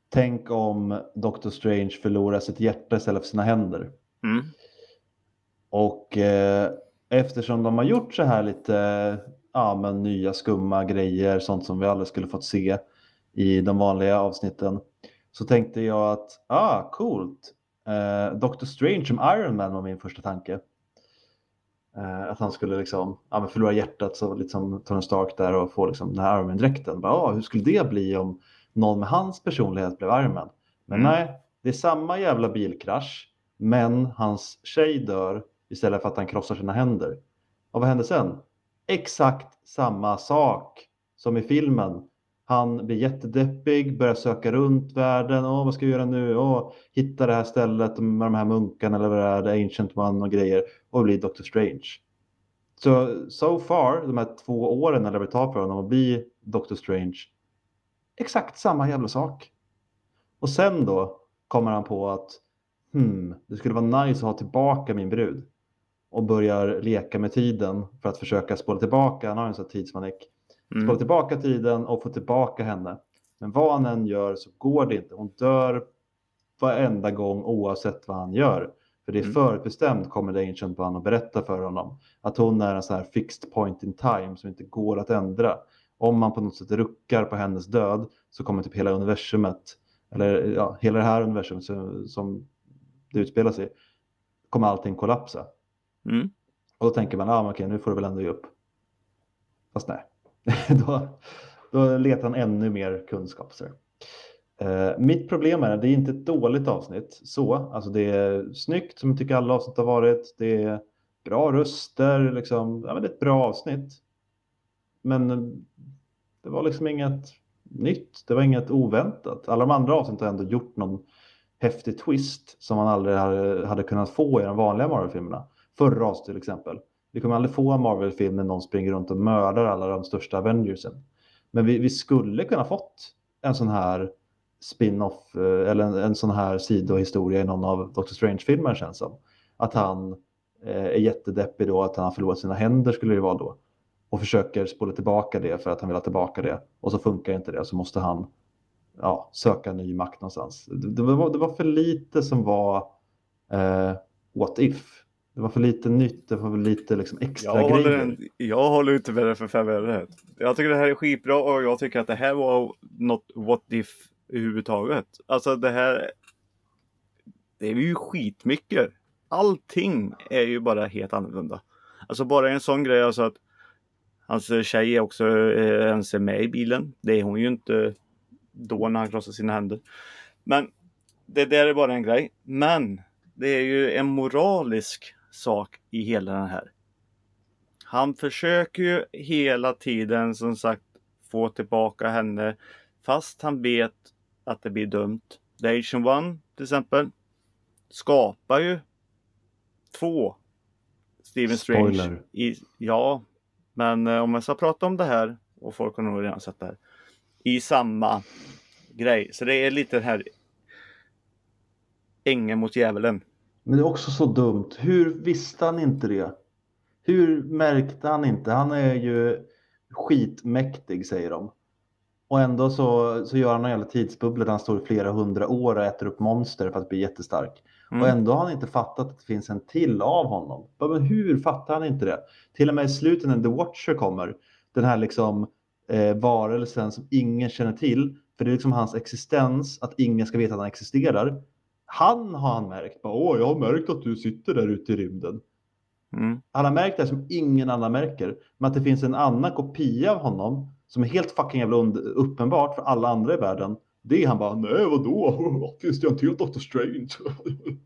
tänk om Doctor Strange förlorar sitt hjärta istället för sina händer. Mm. Och eh, eftersom de har gjort så här lite ja, men nya skumma grejer, sånt som vi aldrig skulle fått se i de vanliga avsnitten, så tänkte jag att, ah, coolt. Eh, Doctor Strange som Iron Man var min första tanke. Eh, att han skulle liksom, ja, förlora hjärtat, så lite som Tony Stark där och få liksom den här Iron Man-dräkten. Bara, ah, hur skulle det bli om någon med hans personlighet blev Iron Man? Men Mm. nej, det är samma jävla bilkrasch, men hans tjej dör istället för att han krossar sina händer. Och vad händer sen? Exakt samma sak som i filmen. Han blir jättedeppig, börjar söka runt världen. Åh, vad ska jag göra nu? Åh, hitta det här stället med de här munkarna eller vad det är, The Ancient One och grejer. Och blir Doctor Strange. Så so far, de här två åren eller vad det tar för honom att bli Doctor Strange. Exakt samma jävla sak. Och sen då kommer han på att hmm, det skulle vara nice att ha tillbaka min brud. Och börjar leka med tiden för att försöka spola tillbaka. Han har en sån här tidsmanik. Spola Mm. tillbaka tiden och få tillbaka henne. Men vad han än gör så går det inte. Hon dör varenda gång oavsett vad han gör. För det är Mm. förutbestämt kommer The Ancient One att berätta för honom. Att hon är en sån här fixed point in time som inte går att ändra. Om man på något sätt ruckar på hennes död så kommer typ hela universumet, eller ja, hela det här universumet som, som det utspelar sig kommer allting kollapsa. Mm. Och då tänker man, ah, men okej, nu får du väl ändå ge upp. Fast nej, då, då letar han ännu mer kunskap. Så. Eh, mitt problem är att det är inte ett dåligt avsnitt. Så, alltså det är snyggt som jag tycker alla avsnitt har varit. Det är bra röster, liksom. ja, men det är ett bra avsnitt. Men eh, det var liksom inget nytt, det var inget oväntat. Alla de andra avsnitten har ändå gjort någon häftig twist som man aldrig hade, hade kunnat få i de vanliga Marvel-filmerna. Förra avsnittet till exempel. Vi kommer aldrig få en Marvel-film där någon springer runt och mördar alla de största Avengersen. Men vi, vi skulle kunna fått en sån här spin-off eh, eller en, en sån här sidohistoria i någon av Doctor Strange-filmerna känns som. Att han eh, är jättedeppig då, att han har förlorat sina händer skulle det vara då. Och försöker spola tillbaka det för att han vill ha tillbaka det. Och så funkar inte det, så måste han ja, söka ny makt någonstans. Det, det, var, det var för lite som var eh, what if. Det var för lite nytt, det var för lite liksom extra Jag grejer. håller, en, jag håller inte med det för fem öre. Jag tycker det här är skitbra och jag tycker att det här var något what if överhuvudtaget. Alltså det här. Det är ju skitmycket. Allting är ju bara helt annorlunda. Alltså bara en sån grej alltså att hans tjej är också eh, ens med i bilen. Det är hon ju inte då när han krossar sina händer. Men det där är bara en grej. Men det är ju en moralisk sak i hela den här. Han försöker ju hela tiden som sagt få tillbaka henne fast han vet att det blir dumt. The Asian One till exempel skapar ju två Steven Strange. Spoiler. I, ja, men eh, om jag ska prata om det här och folk har nog redan sett det här. I samma grej. Så det är lite det här ängeln mot djävulen. Men det är också så dumt. Hur visste han inte det? Hur märkte han inte? Han är ju skitmäktig säger de. Och ändå så, så gör han en jävla tidsbubbla där han står i flera hundra år och äter upp monster för att bli jättestark. Mm. Och ändå har han inte fattat att det finns en till av honom. Men hur fattar han inte det? Till och med i slutet när The Watcher kommer, den här liksom eh, varelsen som ingen känner till. För det är liksom hans existens, att ingen ska veta att han existerar. Han har han märkt. Bara, Åh, jag har märkt att du sitter där ute i rymden. Mm. Han har märkt det som ingen annan märker. Men att det finns en annan kopia av honom som är helt fucking jävla uppenbart för alla andra i världen. Det är han bara, nej vadå? Finns det en till Doctor Strange?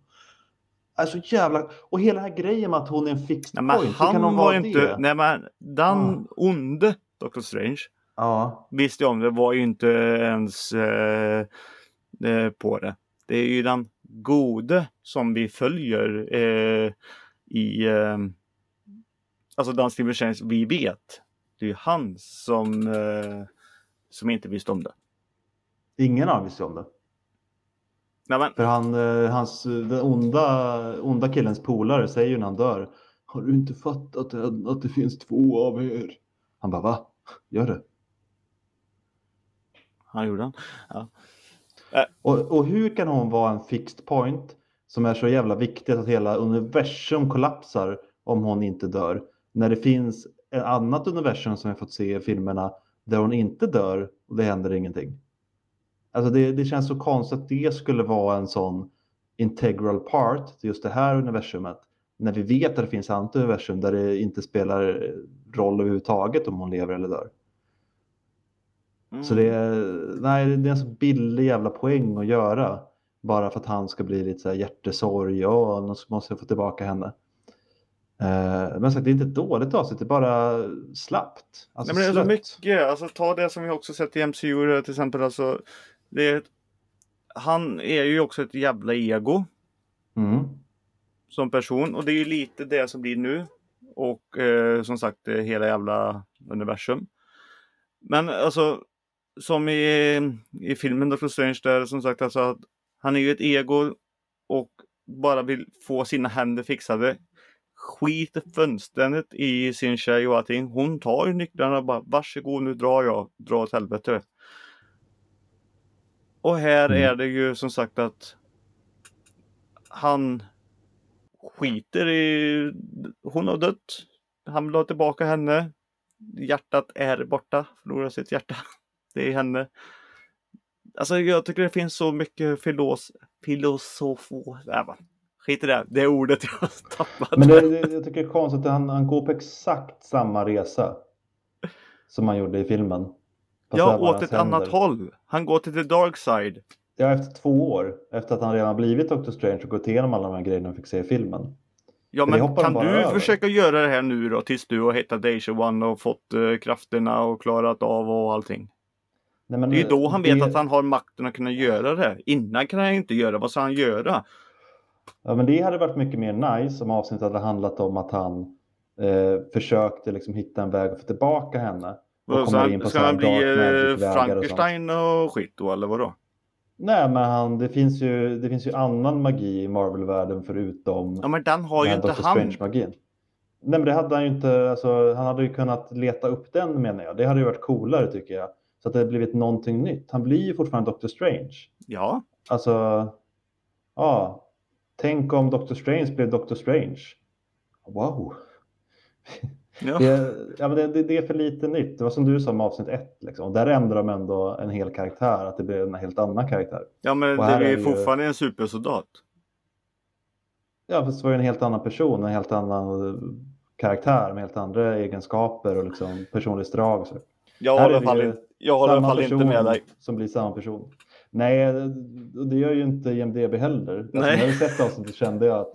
Alltså jävla... Och hela den här grejen med att hon är en fixed Nej, men point. hur kan han hon var inte, det? nej men den onde Doctor Strange Ja, visste jag om det var ju inte ens eh, eh, på det. Det är ju den gode som vi följer eh, i eh, alltså den Strange vi vet. Det är ju han som, eh, som inte visste om det. ingen av visste om det. Nej, men, För han, eh, hans, den onda, onda killens polare säger ju när han dör. Har du inte fattat än att det finns två av er? Han bara, va? Gör det? han gjorde han. Ja. Eh. Och, och hur kan hon vara en fixed point som är så jävla viktigt att hela universum kollapsar om hon inte dör? När det finns ett annat universum som vi fått se i filmerna där hon inte dör och det händer ingenting. Alltså det, det känns så konstigt att det skulle vara en sån integral part till just det här universumet. När vi vet att det finns annat universum där det inte spelar roll överhuvudtaget om hon lever eller dör. Mm. Så det är, nej, det är en så billig jävla poäng att göra. Bara för att han ska bli lite så här hjärtesorg och nu måste jag få tillbaka henne. Eh, men sagt, det är inte ett dåligt avsnitt, det är bara slappt. Alltså Nej, men det är så mycket. Alltså, ta det som vi också sett i MCU till exempel. Alltså, det är, han är ju också ett jävla ego Mm. som person och det är ju lite det som blir nu. Och eh, som sagt hela jävla universum. Men alltså som i, i filmen Doctor Strange där som sagt alltså att han är ju ett ego och bara vill få sina händer fixade. Skiter fullständigt i sin tjej och allting. Hon tar ju nycklarna och bara varsågod nu drar jag, dra åt helvete. Och här Mm. är det ju som sagt att han skiter i... Hon har dött. Han vill ha tillbaka henne. Hjärtat är borta. Förlorar sitt hjärta. Det är henne. Alltså jag tycker det finns så mycket filos... Filosofo... Äh. Skit i det. Det är ordet jag tappat. Men det, det, jag tycker det är konstigt att han, han går på exakt samma resa som han gjorde i filmen. Fast ja, åt ett annat händer. håll. Han går till the dark side. Ja, efter två år. Efter att han redan blivit Doctor Strange och gått igenom alla de här grejerna vi fick se i filmen. Ja, men kan du över. försöka göra det här nu då tills du har hittat Deja One och fått eh, krafterna och klarat av och allting? Nej, men Det är ju då han vet det- att han har makten att kunna göra det. Innan kan han inte göra. Vad ska han göra? Ja, men det hade varit mycket mer nice om avsnittet hade handlat om att han eh, försökte liksom hitta en väg att få tillbaka henne. Och Så komma in han, på ska han bli eh, magic-vägar och. Frankenstein och skit då eller vadå? Nej, men han, det, finns ju, det finns ju annan magi i Marvel-världen förutom Ja men den har den ju här inte han. Strange-magin. Nej, men det hade han ju inte. Alltså, han hade ju kunnat leta upp den menar jag. Det hade ju varit coolare tycker jag. Så att det hade blivit någonting nytt. Han blir ju fortfarande Doctor Strange. Ja. Alltså, ja. Tänk om Doctor Strange blev Doctor Strange. Wow. ja. Det, ja, men det, det, det är för lite nytt. Det var som du sa med avsnitt ett. Liksom. Och där ändrar de ändå en hel karaktär. Att det blir en helt annan karaktär. Ja men det är är ju fortfarande en supersoldat. Ja, fast det var ju en helt annan person. En helt annan eh, karaktär med helt andra egenskaper och liksom personlighetsdrag. håller i alla fall, ju jag håller i alla samma fall inte med dig. Som blir samma person. Nej, det- gör ju inte IMDB heller. Alltså, Nej. när jag sett avsnittet kände jag att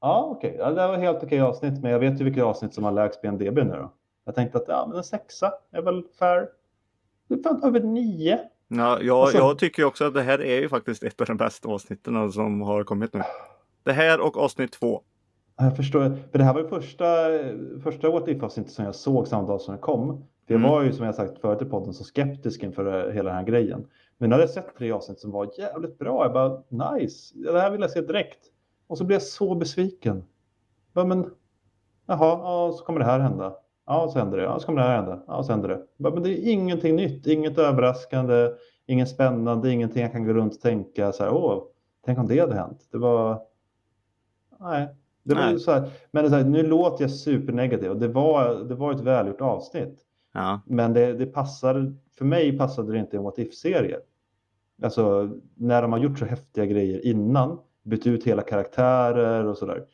ja, okej, ja, det var helt okej avsnitt, men jag vet ju vilka avsnitt som har lägst IMDB nu då. Jag tänkte att ja, men en sexa är väl fair. Det är fan över nio. Ja, jag, Alltså- jag tycker också att det här är ju faktiskt ett av de bästa avsnitten som har kommit nu. Det här och avsnitt två. Ja, Jag förstår, för det här var ju första, första What If-avsnittet som jag såg samma dag som det kom. För jag Mm. var ju som jag sagt förut i podden så skeptisk inför hela den här grejen. Men hade jag sett tre avsnitt som var jävligt bra. Jag bara nice, det här vill jag se direkt. Och så blev jag så besviken. Ja, men, jaha, ja, så kommer det här hända. Ja, så händer det. Ja, så kommer det här hända. Ja, så händer det. Ja, men det är ingenting nytt, inget överraskande, inget spännande, ingenting jag kan gå runt och tänka så här, åh, tänk om det hade hänt. Det var, nej, det var Nej. så här, men det så här, nu låter jag supernegativ och det var, det var ett välgjort avsnitt. Ja. Men det, det passar, för mig passade det inte i en What If-serie. Alltså när de har gjort så häftiga grejer innan, bytt ut hela karaktärer och sådär.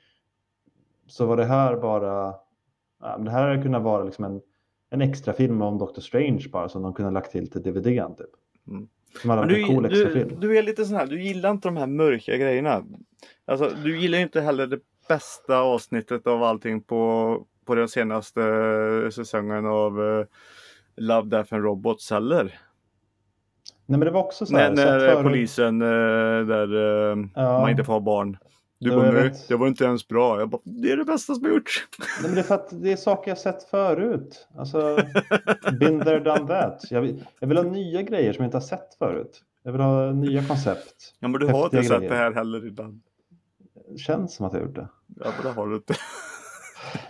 Så var det här bara, ja, det här hade kunnat vara liksom en, en extra film om Doctor Strange bara som de kunde ha lagt till till DVDn typ. Mm. Du, cool du, du är lite sån här, du gillar inte de här mörka grejerna. Alltså, du gillar ju inte heller det bästa avsnittet av allting på, på den senaste säsongen av eh, Love, Death and Robots heller. Nej men det var också så här, När, sett när förut- polisen, eh, där eh, Ja. man inte får ha barn. Du Jo, bara, jag nej, vet. det var inte ens bra. Jag bara, det är det bästa som har gjorts. Nej, men det är för att det är saker jag sett förut. Alltså, been there, done that. Jag vill, jag vill ha nya grejer som jag inte har sett förut. Jag vill ha nya koncept. Ja, men du har inte Häftiga sett grejer. det här heller ibland. Det känns som att jag har gjort det. Ja, men det har du inte.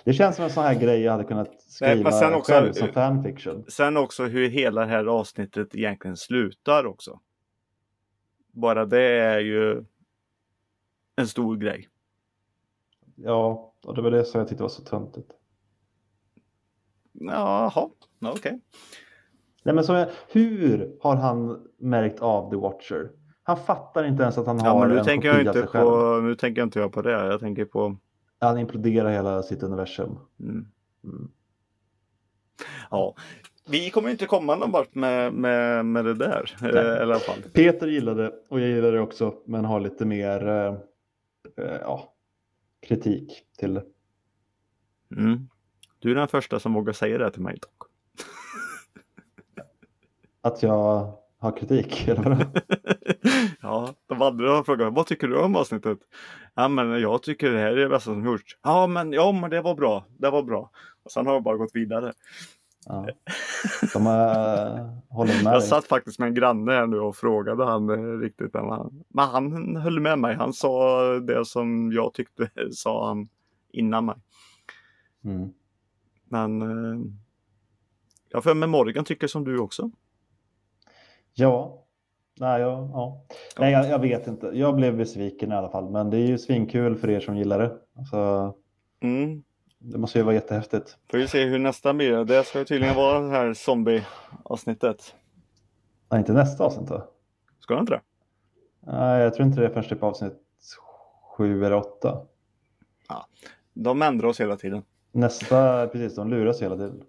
Det känns som en sån här grej jag hade kunnat skriva men sen också- själv som fanfiction. Sen också hur hela det här avsnittet egentligen slutar också. Bara det är ju en stor grej. Ja, och det var det som jag tyckte var så töntigt. Jaha, ja, okej. Nej, men jag, hur har han märkt av The Watcher? Han fattar inte ens att han Ja, har men nu en tänker jag kopia inte själv. på, nu tänker jag inte jag på det. Jag tänker på, Han imploderar hela sitt universum. mm. Mm. ja. Vi kommer inte komma någon vart med, med, med det där. eh. I alla fall. Peter gillade det och jag gillade det också, men har lite mer eh, eh, ja, kritik till det. Mm. Du är den första som vågar säga det till mig dock. Att jag har kritik, eller vadå? ja, de andra frågat vad tycker du om avsnittet? Ja, men jag tycker det här är det bästa som gjorts. Ja, men, ja, men det var bra. Det var bra. Och sen har de bara gått vidare. Ja. De äh, håller med Jag satt faktiskt med en granne här nu och frågade han eh, riktigt. Han, men han höll med mig. Han sa det som jag tyckte sa han innan mig. Mm. Men eh, jag för mig Morgan tycker som du också. Ja, nej, jag, ja. nej jag, jag vet inte. Jag blev besviken i alla fall, men det är ju svinkul för er som gillar det. Alltså, Mm. det måste ju vara jättehäftigt. Får vi se hur nästa blir. Det ska ju tydligen vara det här zombie-avsnittet. Nej, inte nästa avsnitt då? Ska det inte det? Nej, jag tror inte det är förrän typ avsnitt sju eller åtta. De ändrar oss hela tiden. Nästa, precis, de luras hela tiden.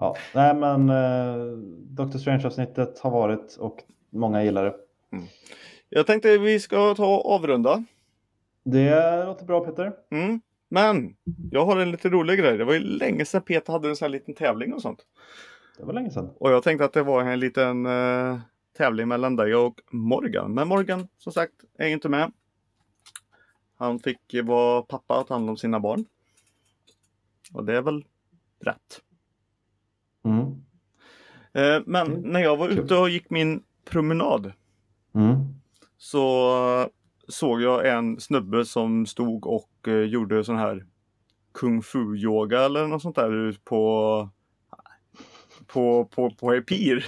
Ja, nej men eh, Doctor Strange-avsnittet har varit och många gillar det. Jag tänkte vi ska ta och avrunda. Det låter bra Peter. Mm. Men jag har en lite rolig grej. Det var ju länge sedan Peter hade en sån här liten tävling och sånt. Det var länge sedan. Och jag tänkte att det var en liten eh, tävling mellan dig och Morgan. Men Morgan som sagt är inte med. Han fick vara pappa att ta hand om sina barn. Och det är väl rätt. Mm. Eh, men Mm. när jag var ute och gick min promenad Mm. så såg jag en snubbe som stod och eh, gjorde sån här kung fu yoga eller något sånt där på på, på, på en pir.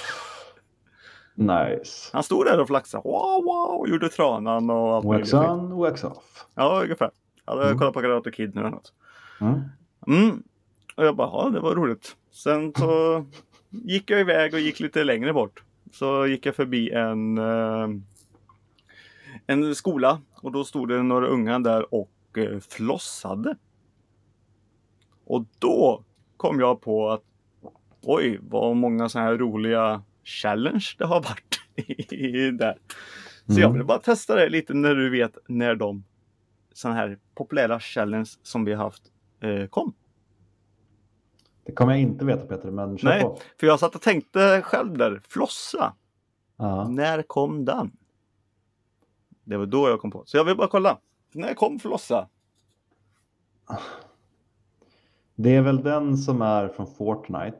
Nice. Han stod där och flaxade. Wow, wow, och gjorde tranan och allt Wax möjligt. on, wax off. Ja, ungefär. Jag hade Mm. kollat på Karate Kid nu eller något. Mm. Mm. Och jag bara, ja det var roligt. Sen så gick jag iväg och gick lite längre bort. Så gick jag förbi en, eh, en skola och då stod det några unga där och eh, flossade. Och då kom jag på att oj, vad många sådana här roliga challenge det har varit i där. Så jag Mm. vill bara testa det lite när du vet när de sådana här populära challenge som vi har haft eh, kom. Det kommer jag inte veta Peter, men kör Nej. på. För jag satt och tänkte själv där, flossa. Ja. När kom den? Det var då jag kom på. Så jag vill bara kolla. När kom flossa? Det är väl den som är från Fortnite.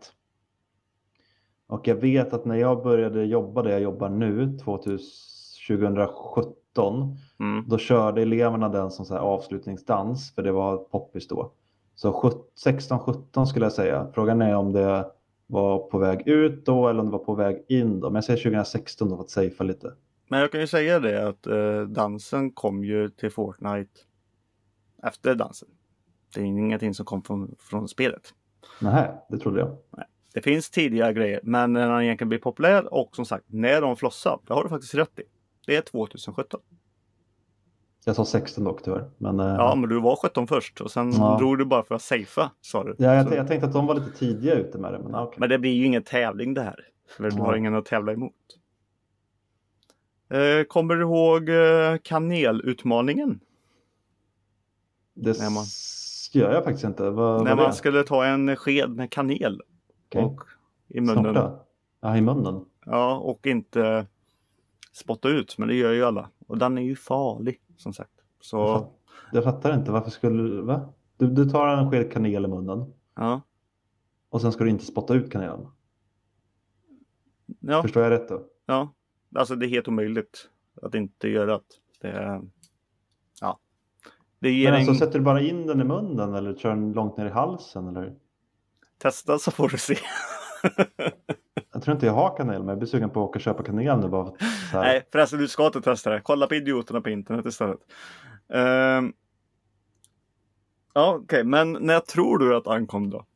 Och jag vet att när jag började jobba där jag jobbar nu, 2000 2017, Mm. då körde eleverna den som så avslutningsdans, för det var poppis då. Så 16-17 skulle jag säga. Frågan är om det var på väg ut då eller om det var på väg in då. Men jag säger 2016 då för att safea lite. Men jag kan ju säga det att eh, dansen kom ju till Fortnite efter dansen. Det är ingenting som kom från, från spelet. Nej, det trodde jag. Det finns tidiga grejer, men när den egentligen blir populär och som sagt när de flossar, det har du faktiskt rätt i. Det är 2017. Jag sa 16 dock tyvärr. Men, eh, Ja, men du var 17 först och sen Ja. drog du bara för att safea, sa du. ja, jag, jag tänkte att de var lite tidiga ute med det. Men, okej. Men det blir ju ingen tävling det här. För du Ja. har ingen att tävla emot. Eh, kommer du ihåg eh, kanelutmaningen? det när man- gör jag faktiskt inte. Vad, När man skulle ta en sked med kanel Okej. och, i munnen. Snorta? Ja, i munnen. Ja, och inte spotta ut. Men det gör ju alla. Och den är ju farlig som sagt. Jag, Så fatt, jag fattar inte. Varför skulle du... Va? Du, du tar en sked kanel i munnen ja. och sen ska du inte spotta ut kanelen. Ja, Förstår jag rätt då? ja. Alltså det är helt omöjligt att inte göra det. är- ja. Det ger Men en... alltså, sätter du bara in den i munnen eller kör den långt ner i halsen? Eller? Testa så får du se. Jag tror inte jag har kanel, men jag blir sugen på att åka och köpa kanel nu bara för att, så här. Nej förresten, du ska inte testa det. Kolla på idioterna på internet istället. Ehm. Ja, okej, men när tror du att han kom då?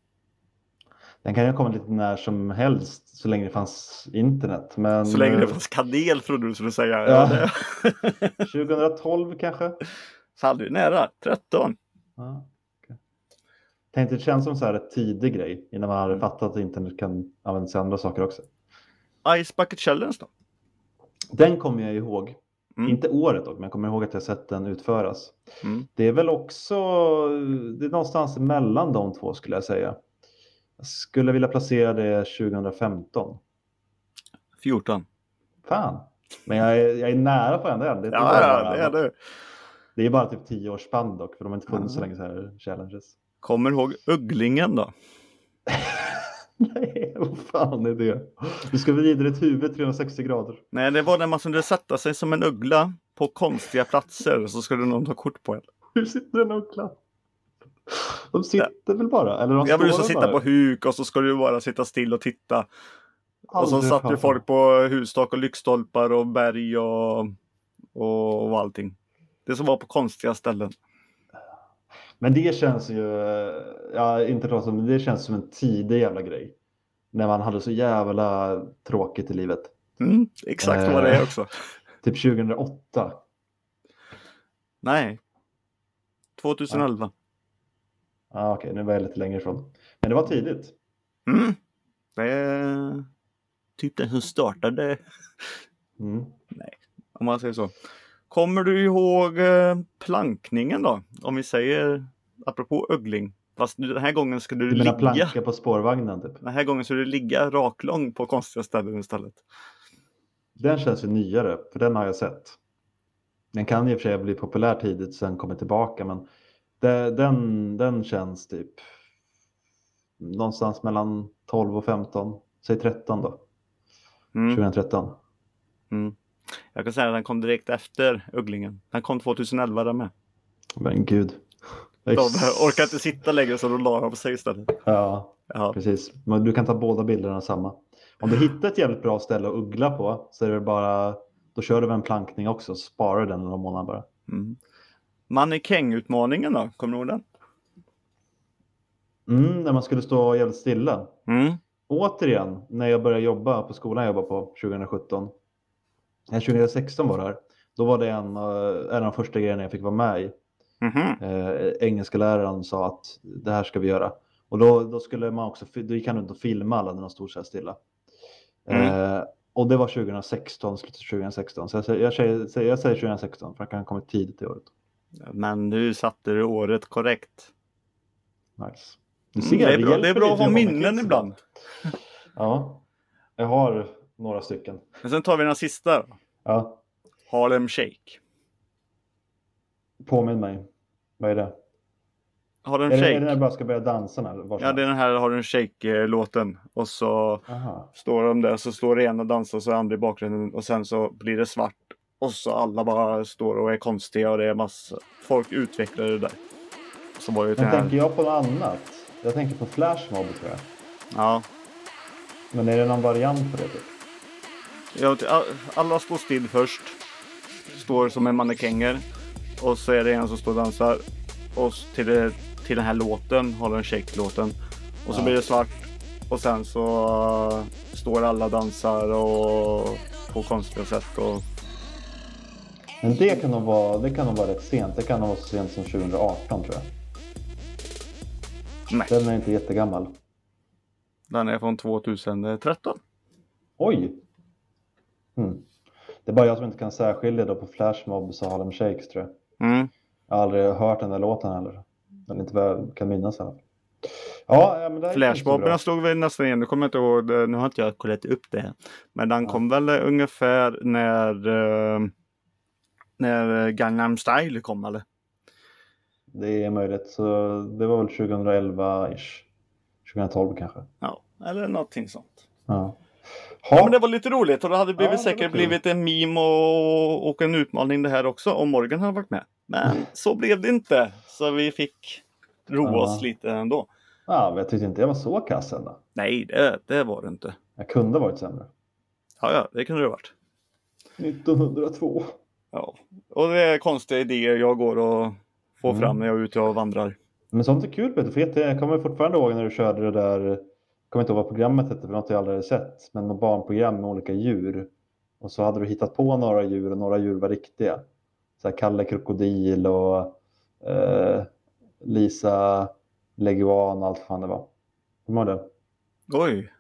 Den kan ju komma lite när som helst så länge det fanns internet. Men Så länge det fanns kanel trodde du skulle säga. Ja. Ja. det- 2012 kanske? Fan, du är nära. 13. Ja. Tänkte det känns som så här ett tidig grej innan man hade Mm. fattat att internet kan användas till andra saker också. Ice Bucket Challenge då? Den kommer jag ihåg. Mm. Inte året dock, men jag kommer ihåg att jag sett den utföras. Mm. Det är väl också, det är någonstans mellan de två skulle jag säga. Jag skulle vilja placera det 2015. 14. Fan, men jag är, jag är nära på ändå. Det, är Ja, det är det. det är bara typ 10 års spann dock, för de har inte funnits så Ja. länge så här challenges. Kommer du ihåg Ugglingen då? Nej, vad fan är det? Du ska vrida ditt huvud 360 grader. Nej, det var när man kunde sätta sig som en uggla på konstiga platser så skulle någon ta kort på en. Hur sitter en uggla? De sitter väl bara? Eller de Jag vill står så väl sitta bara? på huk och så ska du bara sitta still och titta. Och så Aldrig satt ju folk på hustak och lyktstolpar och berg och, och, och allting. Det som var på konstiga ställen. Men det känns ju, eh, ja inte som, men det känns som en tidig jävla grej. När man hade så jävla tråkigt i livet. Mm, exakt vad det är Eh. också. Typ 2008. Nej. 2011. Ja, okej, nu var jag lite längre ifrån. Men det var tidigt. Mm. Det är typ den som startade, Mm. om man säger så. Kommer du ihåg eh, plankningen då? Om vi säger, apropå uggling. Fast den här gången ska du Du ligga. planka på spårvagnen typ? Den här gången ska du ligga raklång på konstiga ställen istället. Den känns ju nyare, för den har jag sett. Den kan i och för sig bli populär tidigt sen kommer tillbaka, men det, den, den känns typ någonstans mellan 12 och 15, säg 13 då, Mm. 2013. Mm. Jag kan säga att den kom direkt efter ugglingen. Den kom 2011 där med. Men gud. De orkar inte sitta längre så de la på sig istället. Ja, Ja. precis. Men du kan ta båda bilderna samma. Om du hittar ett jävligt bra ställe att uggla på så är det bara, då kör du en plankning också, så sparar den några månader bara. Mm. Mannekängutmaningen då? Kommer du ihåg den? Mm, när man skulle stå jävligt stilla. Mm. återigen, när jag började jobba på skolan jag jobbade på 2017. Nej, 2016 var det här. Då var det en, eh, en av de första grejerna jag fick vara med i. Mhm. Eh, engelska läraren sa att det här ska vi göra. Och då, då skulle man också, då gick han runt och filma alla när de stod så här stilla. Eh, och det var 2016, slutet av 2016. Så jag, säger- jag, säger, jag säger 2016 för han kan ha kommit tidigt i året. Men nu satte du året korrekt. Nice. Mm, det är bra, det är bra att ha minnen ibland. Ja, jag har några stycken. Men sen tar vi den sista. då. Ja, Harlem Shake. påminn mig. Vad är det? Harlem Är det, är det när Shake. jag bara ska börja dansa? Var Ja, det är den här Harlem Shake-låten. Och så Aha. står de där, så står det ena och dansar så är andra i bakgrunden. Och sen så blir det svart. Och så alla bara står och är konstiga och det är massa folk utvecklar det där. Så var ju Men här. tänker jag på något annat? Jag tänker på Flashmob tror jag. Ja. Men är det någon variant på det? Typ? Ja, till- all- Alla står still först. Står som en mannekänger. Och så är det en som står och dansar. Och till, till den här låten, Harlem Shake-låten. Och så Ja. blir det svart. Och sen så eh, står alla dansar och på konstiga sätt. Och... Men det kan nog vara, det kan nog vara rätt sent. Det kan nog vara så sent som 2018 tror jag. Nej, Den är inte jättegammal. den är från 2013. Oj! Mm. Det är bara jag som inte kan särskilja då på Flashmobs och Harlem Shakes tror jag. Mm. Jag har aldrig hört den där låten heller. Eller inte vad jag kan minnas fall. Ja, ja, men det slog väl nästan igen. Nu kommer jag inte ihåg. det- Nu har inte jag kollat upp det. Men den Ja. kom väl ungefär när eh, när Gangnam Style kom eller? Det är möjligt. Så det var väl 2011-ish. 2012 kanske. Ja, eller någonting sånt. Ja. Ja, men det var lite roligt och det hade blivit Ja, säkert blivit en meme och, och en utmaning det här också om Morgan hade varit med. Men så blev det inte. Så vi fick roa Ja. oss lite ändå. ja, men jag tyckte inte jag var så kass ändå. Nej, det, det var det inte. Jag kunde varit sämre. Ja, ja, det kunde det ha varit. 1902. Ja. Och det är konstiga idéer jag går och får Mm. fram när jag är ute och vandrar. Men sånt är kul Peter, för jag- kommer fortfarande ihåg när du körde det där, kommer inte ihåg vad programmet hette, för något jag aldrig hade sett, men något barnprogram med olika djur. Och så hade du hittat på några djur och några djur var riktiga. Så här Kalle Krokodil och eh, Lisa Leguan och allt vad fan det var. Kommer du ihåg det? Oj,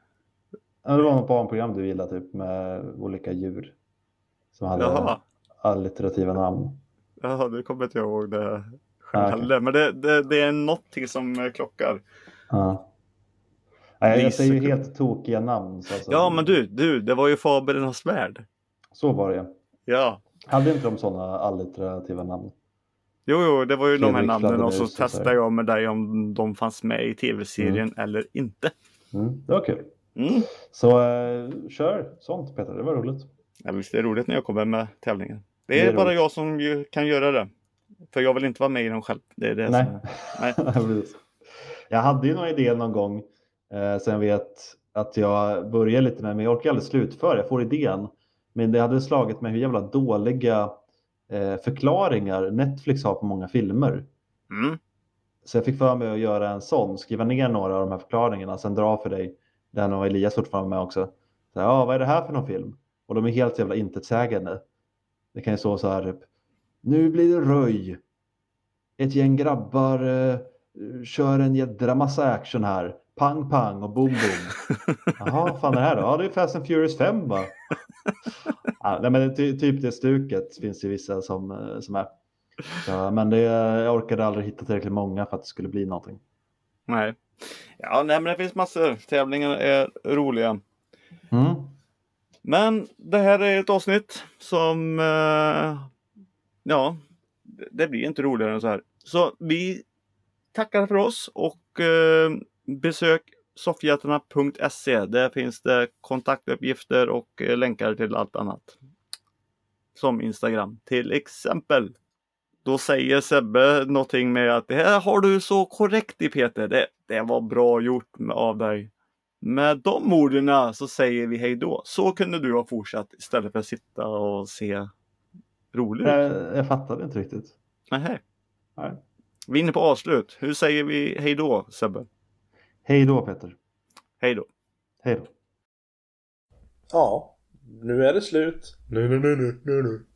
Ja, Det var något barnprogram du gillade typ med olika djur. Som hade jaha. allitterativa namn. Jaha, det kommer inte jag ihåg det Ah, själv heller. Men det, det, det är någonting som klockar. Ja. Nej, jag säger ju helt tokiga namn. Så alltså, Ja, men du, du, det var ju Fablernas värld. Så var det Ja, Hade inte de sådana allitterativa namn? Jo, jo, det var ju de här Fredrik namnen och så testade jag med dig om de fanns med i tv-serien eller inte. Mm, det var kul. Mm. Så eh, kör sånt Peter, det var roligt. Ja, visst är det roligt när jag kommer med tävlingen. Det Det är, är bara roligt. jag som kan göra det. För jag vill inte vara med i dem själv. Det är det Nej. som... Nej. Jag hade ju någon idé någon gång eh, sen vet att jag börjar lite med, men jag orkar aldrig slutföra. Jag får idén. Men det hade slagit mig hur jävla dåliga eh, förklaringar Netflix har på många filmer. Mm. Så jag fick för mig att göra en sån, skriva ner några av de här förklaringarna, sen dra för dig. Den och Elias fortfarande med också. Så ja, vad är det här för någon film? Och de är helt jävla intetsägande. Det kan ju stå så här typ. Nu blir det röj. Ett gäng grabbar eh, kör en jädra massa action här. Pang pang och boom boom. Jaha, vad fan är det här då? Ja, det är Fast and Furious 5 va? ja, nej, men ty, typ det stuket finns det vissa som, eh, som är. Ja, men det, jag orkade aldrig hitta tillräckligt många för att det skulle bli någonting. Nej. Ja, nej, men det finns massor. Tävlingarna är roliga. Mm. Men det här är ett avsnitt som, eh, ja, det blir inte roligare än så här. Så vi tackar för oss och eh, besök soffhjältarna.se. Där finns det kontaktuppgifter och eh, länkar till allt annat. Som Instagram till exempel. Då säger Sebbe någonting med att det här har du så korrekt i Peter. Det, det var bra gjort av dig. Med de orden så säger vi hej då. Så kunde du ha fortsatt istället för att sitta och se rolig ut. Jag, jag fattade inte riktigt. Nähä. Nej. Vi är inne på avslut. Hur säger vi hej då Sebbe? Hej då Peter. Hej då. Hej då. Ja, nu är det slut. Nu, nu, nu, nu, nu, nu.